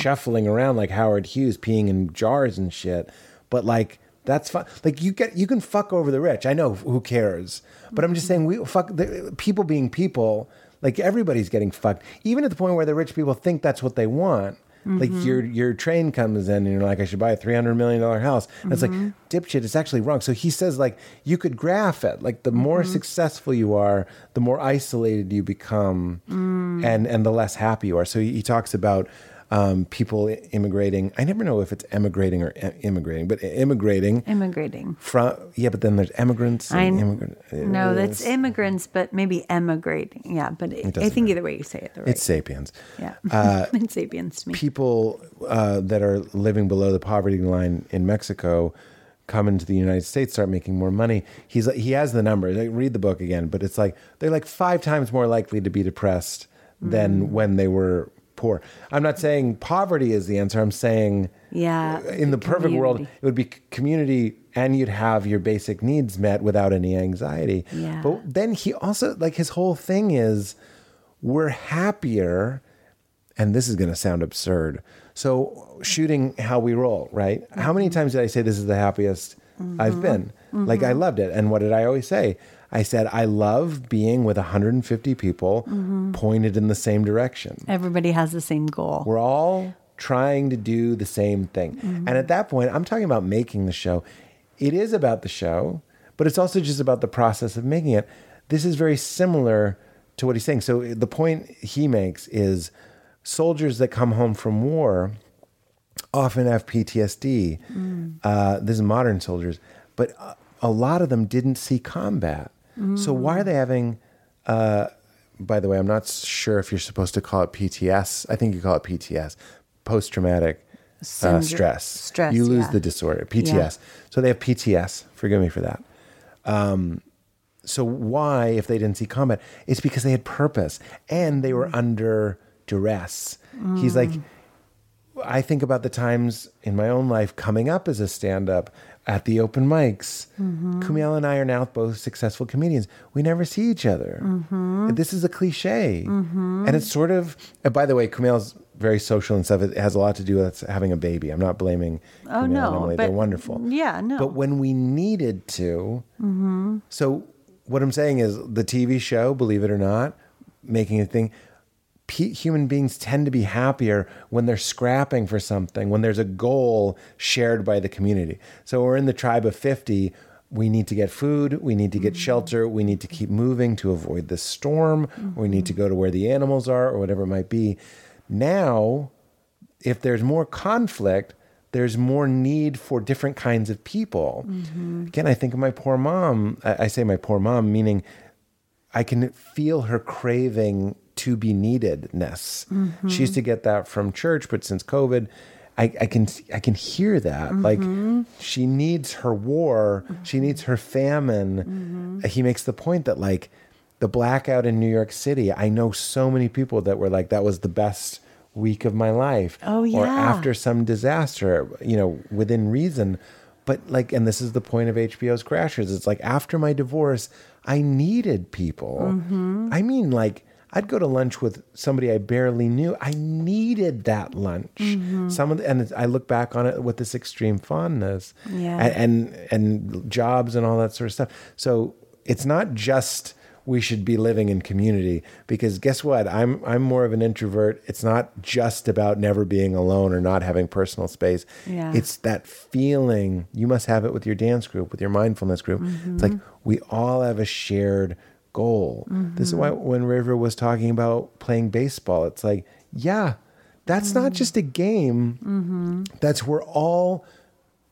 shuffling around like howard hughes peeing in jars and shit. But like that's fine. Like you get, you can fuck over the rich. I know who cares, but I'm just mm-hmm. saying we fuck the people being people. Like everybody's getting fucked, even at the point where the rich people think that's what they want. Like mm-hmm. your your train comes in and you're like, I should buy a three hundred million dollar house. And it's like mm-hmm. dipshit. It's actually wrong. So he says like you could graph it. Like the more successful you are, the more isolated you become, mm. and and the less happy you are. So he, he talks about um, people immigrating. I never know if it's emigrating or e- immigrating, but immigrating immigrating from yeah. But then there's immigrants. I And immigrant, no that's immigrants but maybe emigrating yeah but it, i doesn't think either way you say it the right it's sapiens. yeah uh, it's sapiens to me People uh, that are living below the poverty line in Mexico come into the United States, start making more money. He's he has the numbers. Like, read the book again, but it's like they're like five times more likely to be depressed than when they were poor. I'm not saying poverty is the answer. I'm saying Yeah. in the perfect world, it would be community and you'd have your basic needs met without any anxiety. Yeah. But then he also, like, his whole thing is we're happier, and this is going to sound absurd. So, shooting how we roll, right? How many mm-hmm. times did I say this is the happiest I've mm-hmm. been? Like, I mm-hmm. loved it. And what did I always say? I said, I love being with 150 people mm-hmm. pointed in the same direction. Everybody has the same goal. We're all trying to do the same thing. Mm-hmm. And at that point, I'm talking about making the show. It is about the show, but it's also just about the process of making it. This is very similar to what he's saying. So the point he makes is soldiers that come home from war often have PTSD. Mm. Uh, this is modern soldiers, but a lot of them didn't see combat. So why are they having? Uh, by the way, I'm not sure if you're supposed to call it PTS. I think you call it PTS, post traumatic uh, stress. stress, You lose yeah. the disorder, PTS. So they have PTS. Forgive me for that. So why, if they didn't see combat, it's because they had purpose and they were under duress. He's like, I think about the times in my own life coming up as a stand-up at the open mics. Kumail and I are now both successful comedians. We never see each other. Mm-hmm. This is a cliche, mm-hmm. and it's sort of. And by the way, Kumail's very social and stuff. It has a lot to do with having a baby. I'm not blaming. Oh, Kumail and no, Emily. They're wonderful. yeah, no. But when we needed to, mm-hmm. so what I'm saying is the TV show, believe it or not, making a thing. P- human beings tend to be happier when they're scrapping for something, when there's a goal shared by the community. So we're in the tribe of 50. We need to get food. We need to get mm-hmm. shelter. We need to keep moving to avoid the storm. We need to go to where the animals are or whatever it might be. Now, if there's more conflict, there's more need for different kinds of people. Mm-hmm. Again, I think of my poor mom. I, I say my poor mom, meaning I can feel her craving to be neededness. She used mm-hmm. to get that from church, but since COVID, I, I can I can hear that. Mm-hmm. Like she needs her war, mm-hmm. she needs her famine. He makes the point that like the blackout in New York City, I know so many people that were like, that was the best week of my life. Oh, Or yeah. after some disaster, you know, within reason. But like, and this is the point of HBO's Crashing. It's like after my divorce, I needed people. Mm-hmm. I mean, like, I'd go to lunch with somebody I barely knew. I needed that lunch. Mm-hmm. Some of the, and I look back on it with this extreme fondness. Yeah. And, and and jobs and all that sort of stuff. So it's not just we should be living in community because guess what? I'm I'm more of an introvert. It's not just about never being alone or not having personal space. Yeah. It's that feeling. You must have it with your dance group, with your mindfulness group. It's like we all have a shared goal. This is why mm-hmm. when River was talking about playing baseball, it's like, yeah, that's not mm. just a game. Mm-hmm. That's we're all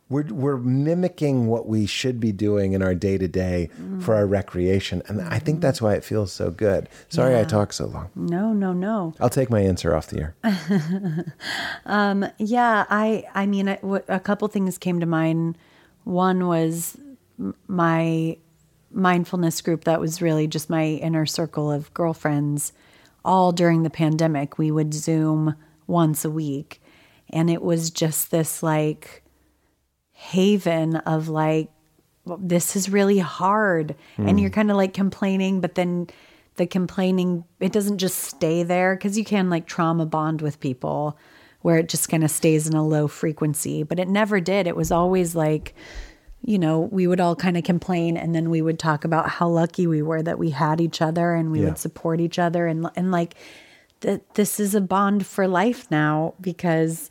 we're we're mimicking what we should be doing in our day to day for our recreation, and I think that's why it feels so good. Sorry, I Yeah. talk so long. No, no, no. I'll take my answer off the air. Um, yeah, I I mean, it, w- a couple things came to mind. One was my mindfulness group that was really just my inner circle of girlfriends. All during the pandemic, we would Zoom once a week, and it was just this like haven of like this is really hard. And hmm. you're kind of like complaining but then the complaining it doesn't just stay there because you can like trauma bond with people where it just kind of stays in a low frequency but it never did. It was always like you know we would all kind of complain and then we would talk about how lucky we were that we had each other and we Yeah. would support each other and and like that this is a bond for life now because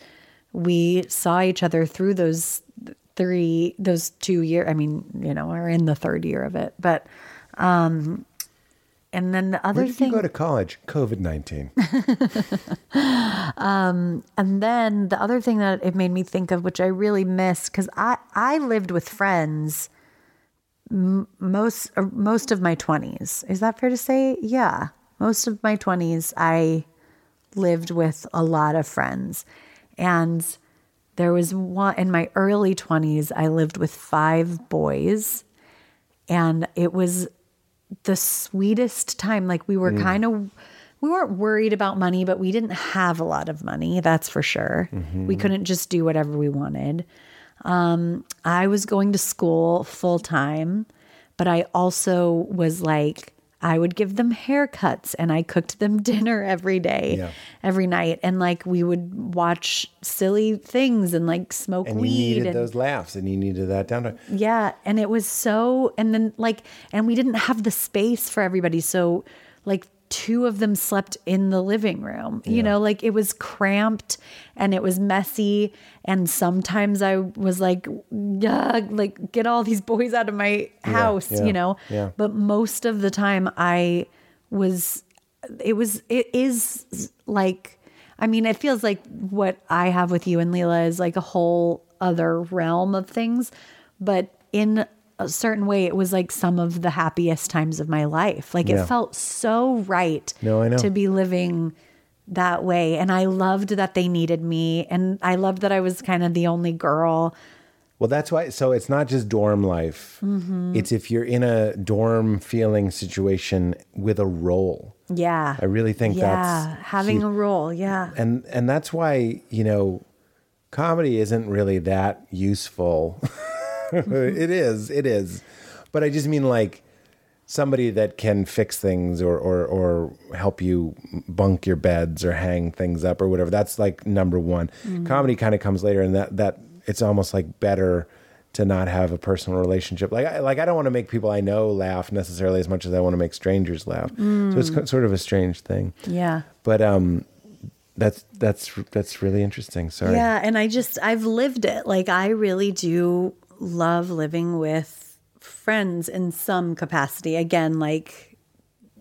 we saw each other through those three those two year i mean you know we're in the third year of it but um and then the other Where did thing you go to college? COVID nineteen. Um, and then the other thing that it made me think of which i really miss because i i lived with friends m- most or most of my 20s is that fair to say? Yeah. Most of my 20s i lived with a lot of friends. And there was one in my early 20s i lived with five boys. And it was the sweetest time like we were kind of we weren't worried about money, but we didn't have a lot of money. That's for sure. We couldn't just do whatever we wanted. Um, I was going to school full time, but I also was like, I would give them haircuts and I cooked them dinner every day, Yeah. every night. And like we would watch silly things and like smoke And you needed and, those laughs and you needed that downtime. yeah. And it was so, and then like, and we didn't have the space for everybody. So like two of them slept in the living room, you know, like it was cramped and it was messy. And sometimes I was like, yeah, like get all these boys out of my house, yeah, you know? yeah. But most of the time I was, it was, it is like, I mean, it feels like what I have with you and Leela is like a whole other realm of things. But in a certain way, it was like some of the happiest times of my life. Like Yeah. it felt so right No, I know. to be living that way. And I loved that they needed me. And I loved that I was kind of the only girl. Well, that's why. So it's not just dorm life. Mm-hmm. It's if you're in a dorm feeling situation with a role. Yeah. I really think yeah. that's having a role. Yeah. and and that's why you know comedy isn't really that useful it is it is. But i just mean like somebody that can fix things or or or help you bunk your beds or hang things up or whatever. That's like number one. Comedy kind of comes later and that that it's almost like better to not have a personal relationship. Like I, like I don't want to make people I know laugh necessarily as much as I want to make strangers laugh. So it's co- sort of a strange thing. Yeah. but um that's that's that's really interesting. Sorry. Yeah, and I just I've lived it. Like I really do love living with friends in some capacity. Again, like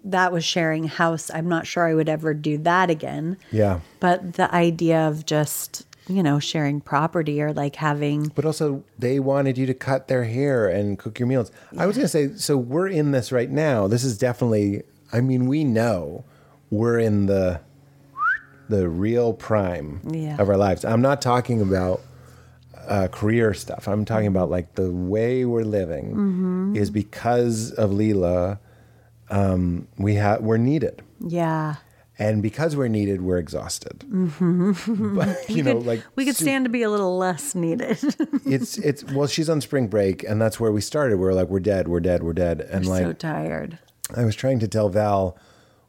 that was sharing house. I'm not sure I would ever do that again. yeah But the idea of just, you know, sharing property or like having but also they wanted you to cut their hair and cook your meals i was going to say so we're in this right now this is definitely i mean we know we're in the the real prime Yeah. of our lives i'm not talking about uh, career stuff i'm talking about like the way we're living Mm-hmm. is because of leela um, we have we're needed yeah. and because we're needed we're exhausted but you know like We could su- stand to be a little less needed. it's it's well she's on spring break and that's where we started we are like we're dead we're dead we're dead and like so tired. i was trying to tell val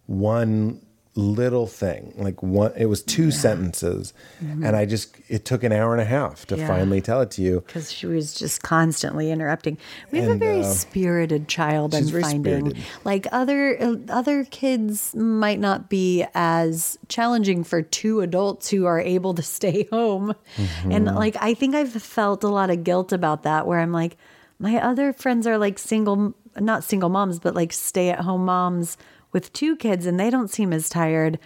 one little thing like one it was two sentences and i just it took an hour and a half to Mm-hmm. Yeah. finally tell it to you because she was just constantly interrupting. We have a very uh, spirited child. I'm finding, spirited. like other other kids might not be as challenging for two adults who are able to stay home, Mm-hmm. and like I think I've felt a lot of guilt about that. Where I'm like, my other friends are like single, not single moms, but like stay at home moms with two kids, and they don't seem as tired.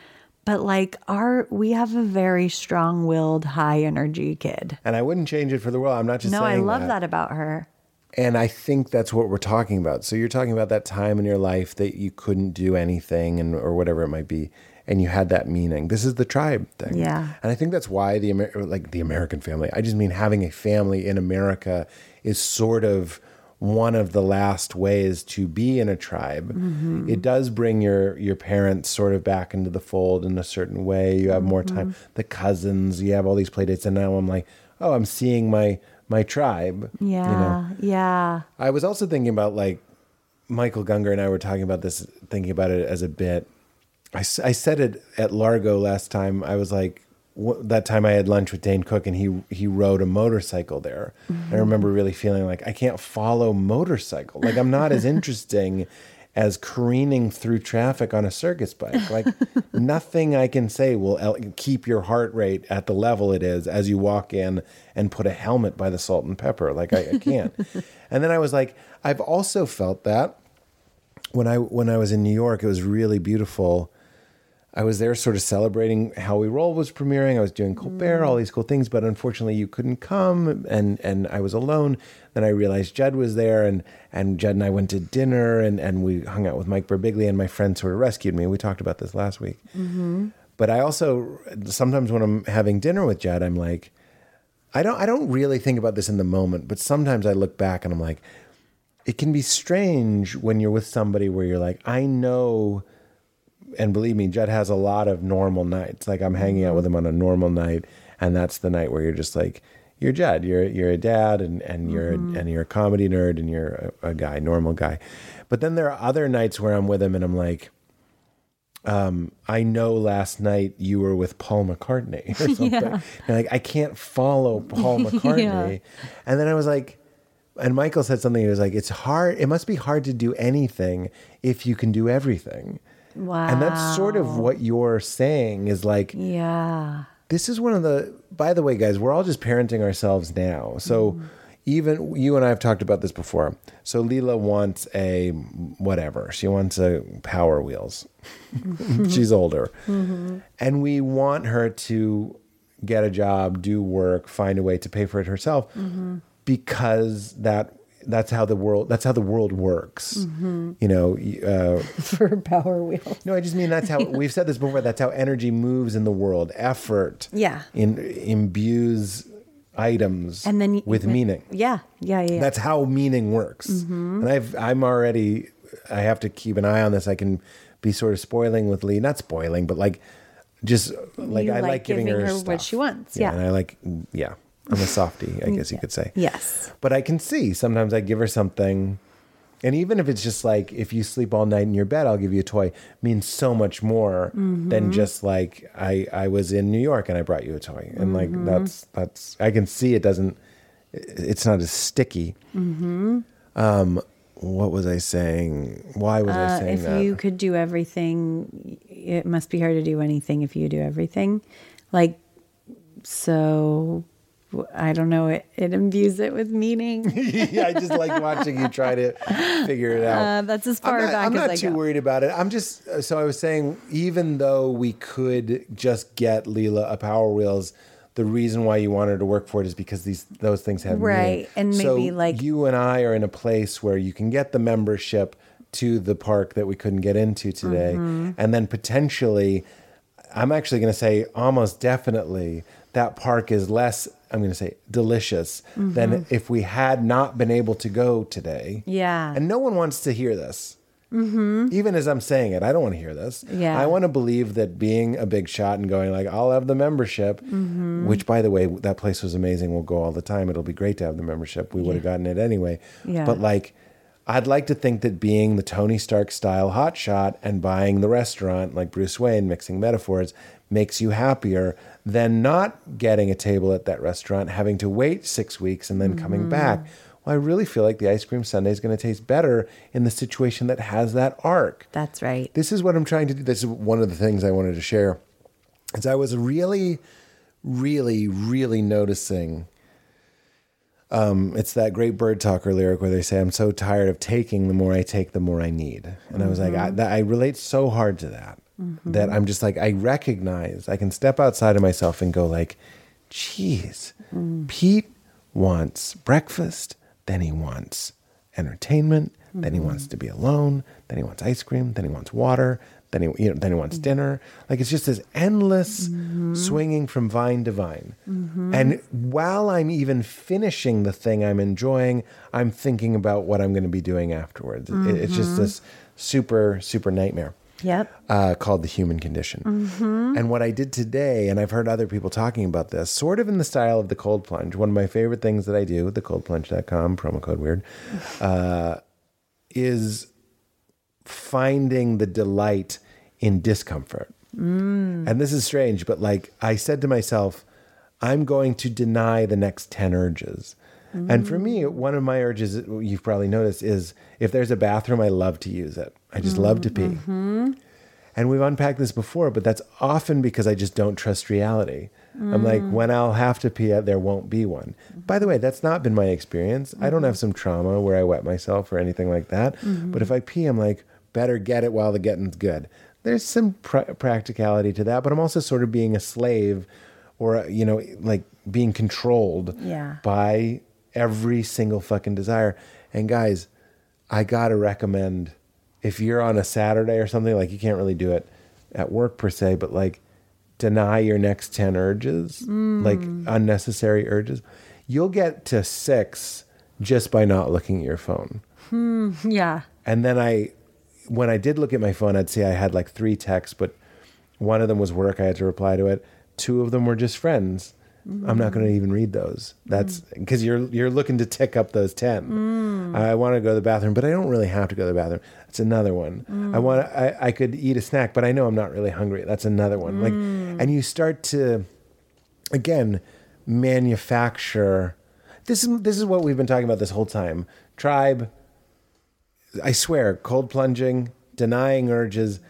But like our, we have a very strong-willed, high-energy kid. and i wouldn't change it for the world i'm not just No, I love that. about her. And I think that's what we're talking about. So you're talking about that time in your life that you couldn't do anything and or whatever it might be, and you had that meaning. This is the tribe thing. Yeah. And I think that's why the Amer- like the American family. I just mean having a family in America is sort of one of the last ways to be in a tribe. Mm-hmm. It does bring your your parents sort of back into the fold in a certain way. You have more time. Mm-hmm. The cousins, you have all these playdates, and now I'm like, oh, I'm seeing my my tribe. Yeah, You know? yeah. I was also thinking about like Michael Gunger and I were talking about this, thinking about it as a bit. I, I said it at Largo last time. I was like, that time I had lunch with Dane Cook and he he rode a motorcycle there. I mm-hmm. remember really feeling like I can't follow motorcycle. Like I'm not as interesting as careening through traffic on a circus bike. Like nothing I can say will el- keep your heart rate at the level it is as you walk in and put a helmet by the salt and pepper. Like I, I can't. and then I was like, I've also felt that when I when I was in New York. It was really beautiful. I was there sort of celebrating How We Roll was premiering. I was doing Colbert, all these cool things, but unfortunately you couldn't come and and I was alone. Then I realized Judd was there and and Judd and I went to dinner and and we hung out with Mike Birbiglia and my friend sort of rescued me. We talked about this last week. Mm-hmm. But I also sometimes when I'm having dinner with Judd, I'm like, I don't I don't really think about this in the moment, but sometimes I look back and I'm like, it can be strange when you're with somebody where you're like, I know and believe me, Judd has a lot of normal nights. Like I'm hanging out with him on a normal night, and that's the night where you're just like, you're Judd. You're you're a dad, and and you're a, and you're a comedy nerd, and you're a, a guy, normal guy. But then there are other nights where I'm with him, and I'm like. Um, I know last night you were with Paul McCartney or something. And like I can't follow Paul McCartney. And then I was like, and Michael said something. He was like, "It's hard. It must be hard to do anything if you can do everything." Wow. And that's sort of what you're saying is like, Yeah. this is one of the. By the way, guys, we're all just parenting ourselves now. So mm-hmm. even you and I have talked about this before. So Leela wants a whatever. She wants a Power Wheels. Mm-hmm. She's older, mm-hmm. and we want her to get a job, do work, find a way to pay for it herself, because that that's how the world that's how the world works. You know. Uh, For Power Wheel. no, I just mean that's how we've said this before. That's how energy moves in the world. Effort, Yeah. in, imbues items, And then you- with meaning. Yeah. Yeah. Yeah. yeah. That's how meaning works. And I've I'm already I have to keep an eye on this. I can be sort of spoiling with Lee, not spoiling, but like just like You I like, giving, her, what stuff. she wants, Yeah, yeah. and I like yeah. I'm a softie, I guess you could say. yes. But I can see sometimes I give her something, and even if it's just like if you sleep all night in your bed, I'll give you a toy, means so much more Mm-hmm. than just like I I was in New York and I brought you a toy, and like Mm-hmm. that's that's I can see it doesn't, it's not as sticky. Mm-hmm. Um, what was I saying? Why was I Uh, saying if that? you could do everything, it must be hard to do anything if you do everything. Like, so I don't know. It, it imbues it with meaning. yeah, I just like watching you try to figure it out. Uh, that's as far I'm not, back I'm as not too go. worried about it. I'm just uh, so I was saying, even though we could just get Leela a Power Wheels, the reason why you want her to work for it is because these those things have Right, meaning. and So maybe, like- you and I are in a place where you can get the membership to the park that we couldn't get into today, Mm-hmm. and then potentially, I'm actually going to say almost definitely that park is less. I'm going to say delicious than if we had not been able to go today. Mm-hmm. Yeah. And no one wants to hear this. Mm-hmm. Even as I'm saying it, I don't want to hear this. Yeah. I want to believe that being a big shot and going like, I'll have the membership, Mm-hmm. which by the way, that place was amazing. We'll go all the time. It'll be great to have the membership. We would have gotten it anyway. Yeah. But like, I'd like to think that being the Tony Stark style hot shot and buying the restaurant like Bruce Wayne, mixing metaphors, makes you happier than not getting a table at that restaurant, having to wait six weeks and then coming back. Well, I really feel like the ice cream sundae is going to taste better in the situation that has that arc. That's right. This is what I'm trying to do. This is one of the things I wanted to share. Is I was really, really, really noticing. Um, it's that great bird talker lyric where they say, "I'm so tired of taking. The more I take, the more I need." And I was like, I, that, I relate so hard to that. Mm-hmm. That I'm just like, I recognize I can step outside of myself and go like, "Geez, mm. Pete wants breakfast, then he wants entertainment, then he mm-hmm. wants to be alone, then he wants ice cream, then he wants water, then he you know then he wants mm-hmm. dinner. Like it's just this endless swinging from vine to vine. And while I'm even finishing the thing I'm enjoying, I'm thinking about what I'm going to be doing afterwards. It- it's just this super super nightmare Yep. uh, called The Human Condition. And what I did today, and I've heard other people talking about this, sort of in the style of the cold plunge. One of my favorite things that I do, thecoldplunge.com, promo code weird, uh, is finding the delight in discomfort. And this is strange, but like I said to myself, I'm going to deny the next 10 urges. And for me, one of my urges, you've probably noticed, is if there's a bathroom, I love to use it. I just love to pee. Mm-hmm. And we've unpacked this before, but that's often because I just don't trust reality. I'm like, mm. when I'll have to pee, there won't be one. By the way, that's not been my experience. I don't have mm-hmm. some trauma where I wet myself or anything like that. But mm-hmm. if I pee, I'm like, better get it while the getting's good. There's some pr- practicality to that, but I'm also sort of being a slave or, you know, like being controlled Yeah. by every single fucking desire. And guys, I gotta recommend if you're on a Saturday or something, like you can't really do it at work per se, but like deny your next 10 urges, like mm. unnecessary urges. You'll get to six just by not looking at your phone. Hmm, yeah. And then I, when I did look at my phone, I'd see I had like three texts, but one of them was work. I had to reply to it. Two of them were just friends. I'm not going to even read those. That's mm. because you're you're looking to tick up those ten. Mm. I want to go to the bathroom, but I don't really have to go to the bathroom. That's another one. I mm. want I, I could eat a snack, but I know I'm not really hungry. That's another one. Like, and you start to again manufacture. This is this is what we've been talking about this whole time. Tribe. I swear, cold plunging, denying urges,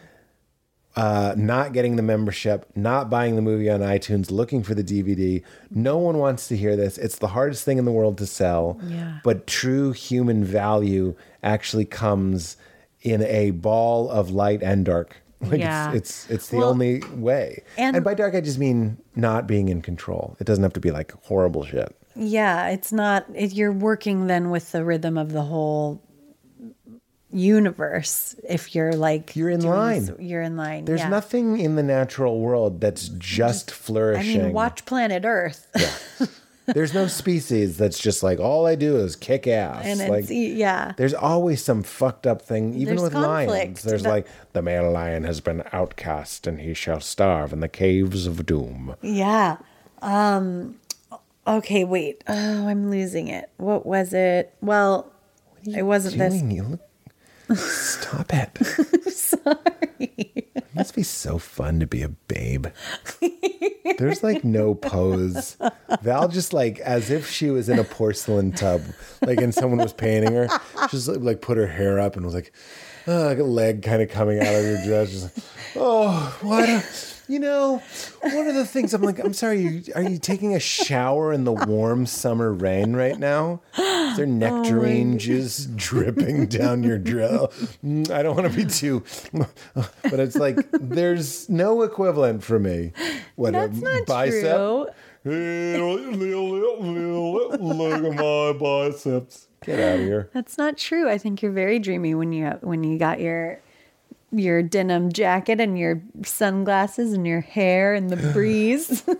uh, not getting the membership, not buying the movie on iTunes, looking for the DVD. No one wants to hear this. It's the hardest thing in the world to sell. Yeah. But true human value actually comes in a ball of light and dark. Like Yeah. it's, it's it's the Well, only way. and- and by dark I just mean not being in control. It doesn't have to be like horrible shit. Yeah, it's not. It, you're working then with the rhythm of the whole universe. If you're like You're in line. this- you're in line. There's yeah. nothing in the natural world that's just flourishing I mean, watch Planet Earth, yeah. There's no species that's just like all I do is kick ass. and it's like yeah. there's always some fucked up thing, even There's with lions. There's That- like the male lion has been outcast and he shall starve in the caves of doom. Yeah. Um okay, wait. Oh, I'm losing it. What was it? Well, it wasn't this. You look- Stop it. Sorry. It must be so fun to be a babe. There's like no pose. Val just like as if she was in a porcelain tub, like and someone was painting her. She just like put her hair up and was like, oh, like a leg kind of coming out of her dress. Just like, oh, what? You know, one of the things I'm like, I'm sorry, you, are you taking a shower in the warm summer rain right now? Is there nectarine juice dripping down your drill? Mm, I don't want to be too, but it's like there's no equivalent for me. What That's a not bicep? true. Look at my biceps. Get out of here. That's not true. I think you're very dreamy when you when you got your your denim jacket and your sunglasses and your hair and the breeze. All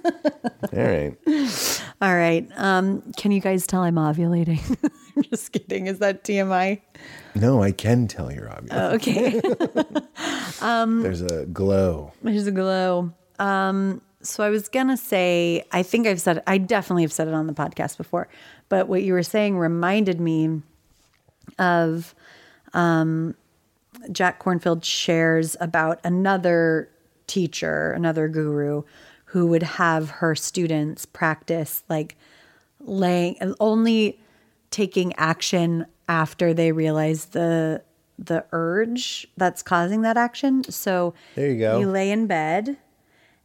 right. All right. Um, can you guys tell I'm ovulating? I'm just kidding. Is that TMI? No, I can tell you're obvious. Okay. There's a glow. There's a glow. Um, so I was gonna say, I think I've said it, I definitely have said it on the podcast before, but what you were saying reminded me of um, Jack Kornfield shares about another teacher, another guru, who would have her students practice like laying only taking action after they realize the the urge that's causing that action. So There you go. You lay in bed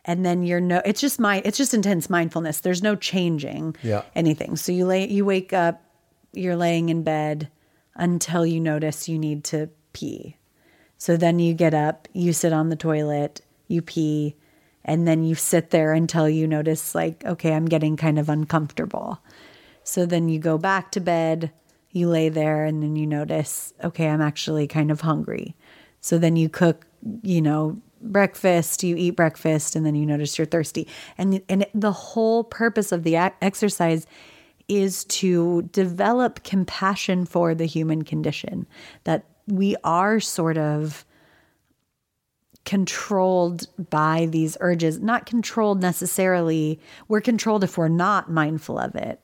and then you're no it's just my it's just intense mindfulness. There's no changing Yeah. anything. So you lay you wake up, you're laying in bed until you notice you need to pee. So then you get up, you sit on the toilet, you pee, and then you sit there until you notice, like, okay, I'm getting kind of uncomfortable. So then you go back to bed, you lay there, and then you notice, okay, I'm actually kind of hungry. So then you cook, you know, breakfast, you eat breakfast, and then you notice you're thirsty. And, and the whole purpose of the exercise is to develop compassion for the human condition, that we are sort of controlled by these urges, not controlled necessarily. We're controlled if we're not mindful of it.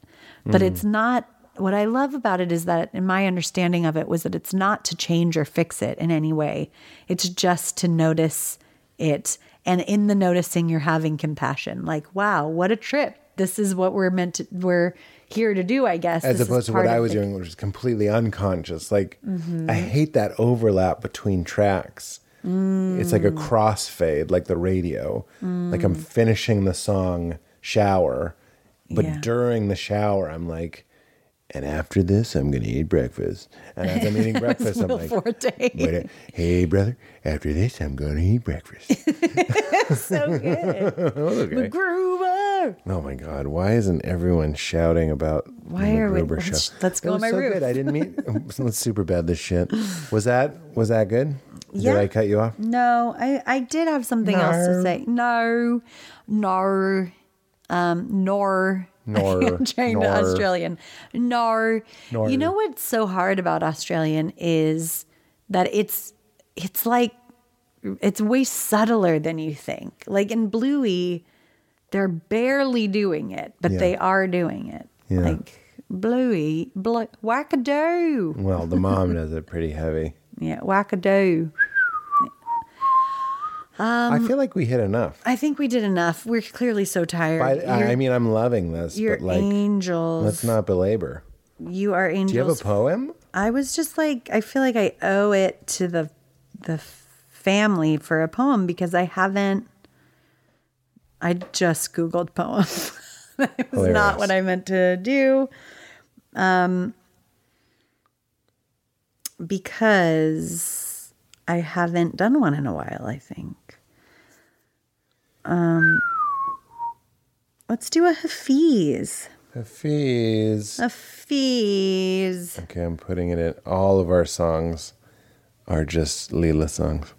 But mm. it's not what I love about it is that in my understanding of it was that it's not to change or fix it in any way. It's just to notice it and in the noticing you're having compassion. Like, wow, what a trip. This is what we're meant to we're here to do, I guess. As opposed to what I was the- doing, which was completely unconscious. Like, Mm-hmm. I hate that overlap between tracks. It's like a Mm. crossfade, like the radio. Like I'm finishing the song Shower, but Yeah. during the shower, I'm like, and after this, I'm going to eat breakfast. And as I'm eating breakfast, I'm like, a- hey, brother, after this, I'm going to eat breakfast. so good. okay. Groover. Oh my God! Why isn't everyone shouting about Why the are we- let's- show? let's It go on my so roof. good. I didn't mean. let's super bad this shit. Was that was that good? Yeah. Did I cut you off? No, I, I did have something else No. to say. No, nor, um, nor. Nor, trying nor. to Australian. Nor. Nor. You know what's so hard about Australian is that it's it's like it's way subtler than you think. Like in Bluey, they're barely doing it, but Yeah. they are doing it. Yeah. Like Bluey, blo- wackadoo. Well, the mom does it pretty heavy. Yeah, wackadoo. I feel like we hit enough. I think we did enough. We're clearly so tired. I, I mean, I'm loving this, you're but like, angels. let's not belabor. You are angels. Do you have a poem? I was just like, I feel like I owe it to the the family for a poem because I haven't. I just googled poem. it was Hilarious. not what I meant to do. Um, because I haven't done one in a while. I think. Um, let's do a Hafiz. Hafiz. Hafiz. Okay, I'm putting it in. All of our songs are just Leela songs.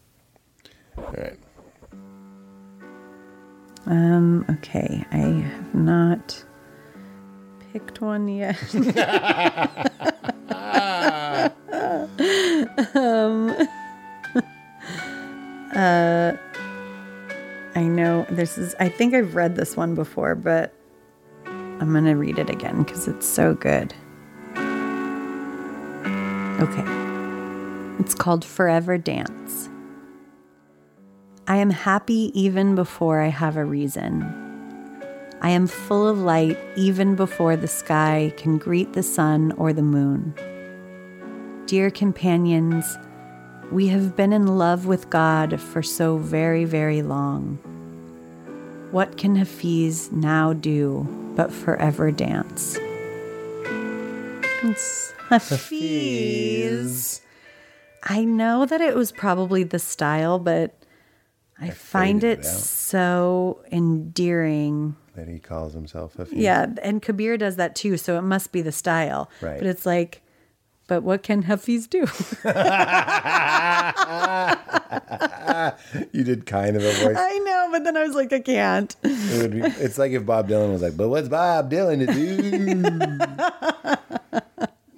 All right. Um, okay, I have not picked one yet. um, uh, I know this is, I think I've read this one before, but I'm going to read it again because it's so good. Okay. It's called Forever Dance. I am happy even before I have a reason. I am full of light even before the sky can greet the sun or the moon. Dear companions, we have been in love with God for so very, very long. What can Hafiz now do but forever dance? It's Hafiz. I know that it was probably the style, but I find it it so endearing. That he calls himself Hafiz. Yeah, and Kabir does that too, so it must be the style. Right. But it's like, but what can Hafiz do? You did kind of a voice. I know, but then I was like, I can't. It would be, it's like if Bob Dylan was like, but what's Bob Dylan to do?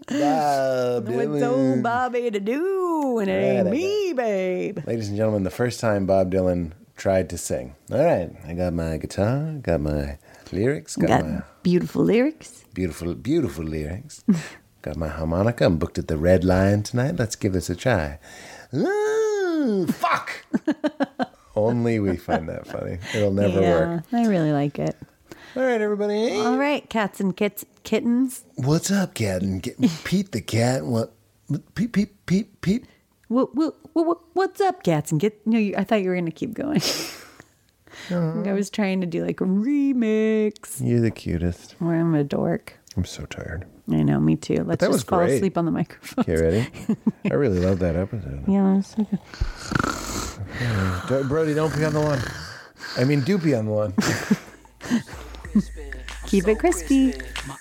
Bob Dylan. What's old Bobby to do? And it ain't me, babe. Ladies and gentlemen, the first time Bob Dylan tried to sing. All right, I got my guitar, got my lyrics, got, Got my beautiful lyrics. beautiful, beautiful lyrics. got my harmonica. I'm booked at the Red Lion tonight. Let's give this a try. Ooh, fuck. Only we find that funny. It'll never yeah, work. I really like it. All right, everybody. All right, cats and kits, kittens. What's up, cat? And get, Pete the cat. What? Peep, peep, peep, peep. What, what, what, what's up, cats and kits? No, you, I thought you were going to keep going. Uh-huh. I was trying to do like a remix. You're the cutest. Or I'm a dork. I'm so tired. I know, me too. Let's that just fall great. asleep on the microphone. Okay, ready? I really love that episode. Yeah, that's so good. Don't- Brody, don't pee on the lawn. I mean, do pee on the lawn. keep it crispy. My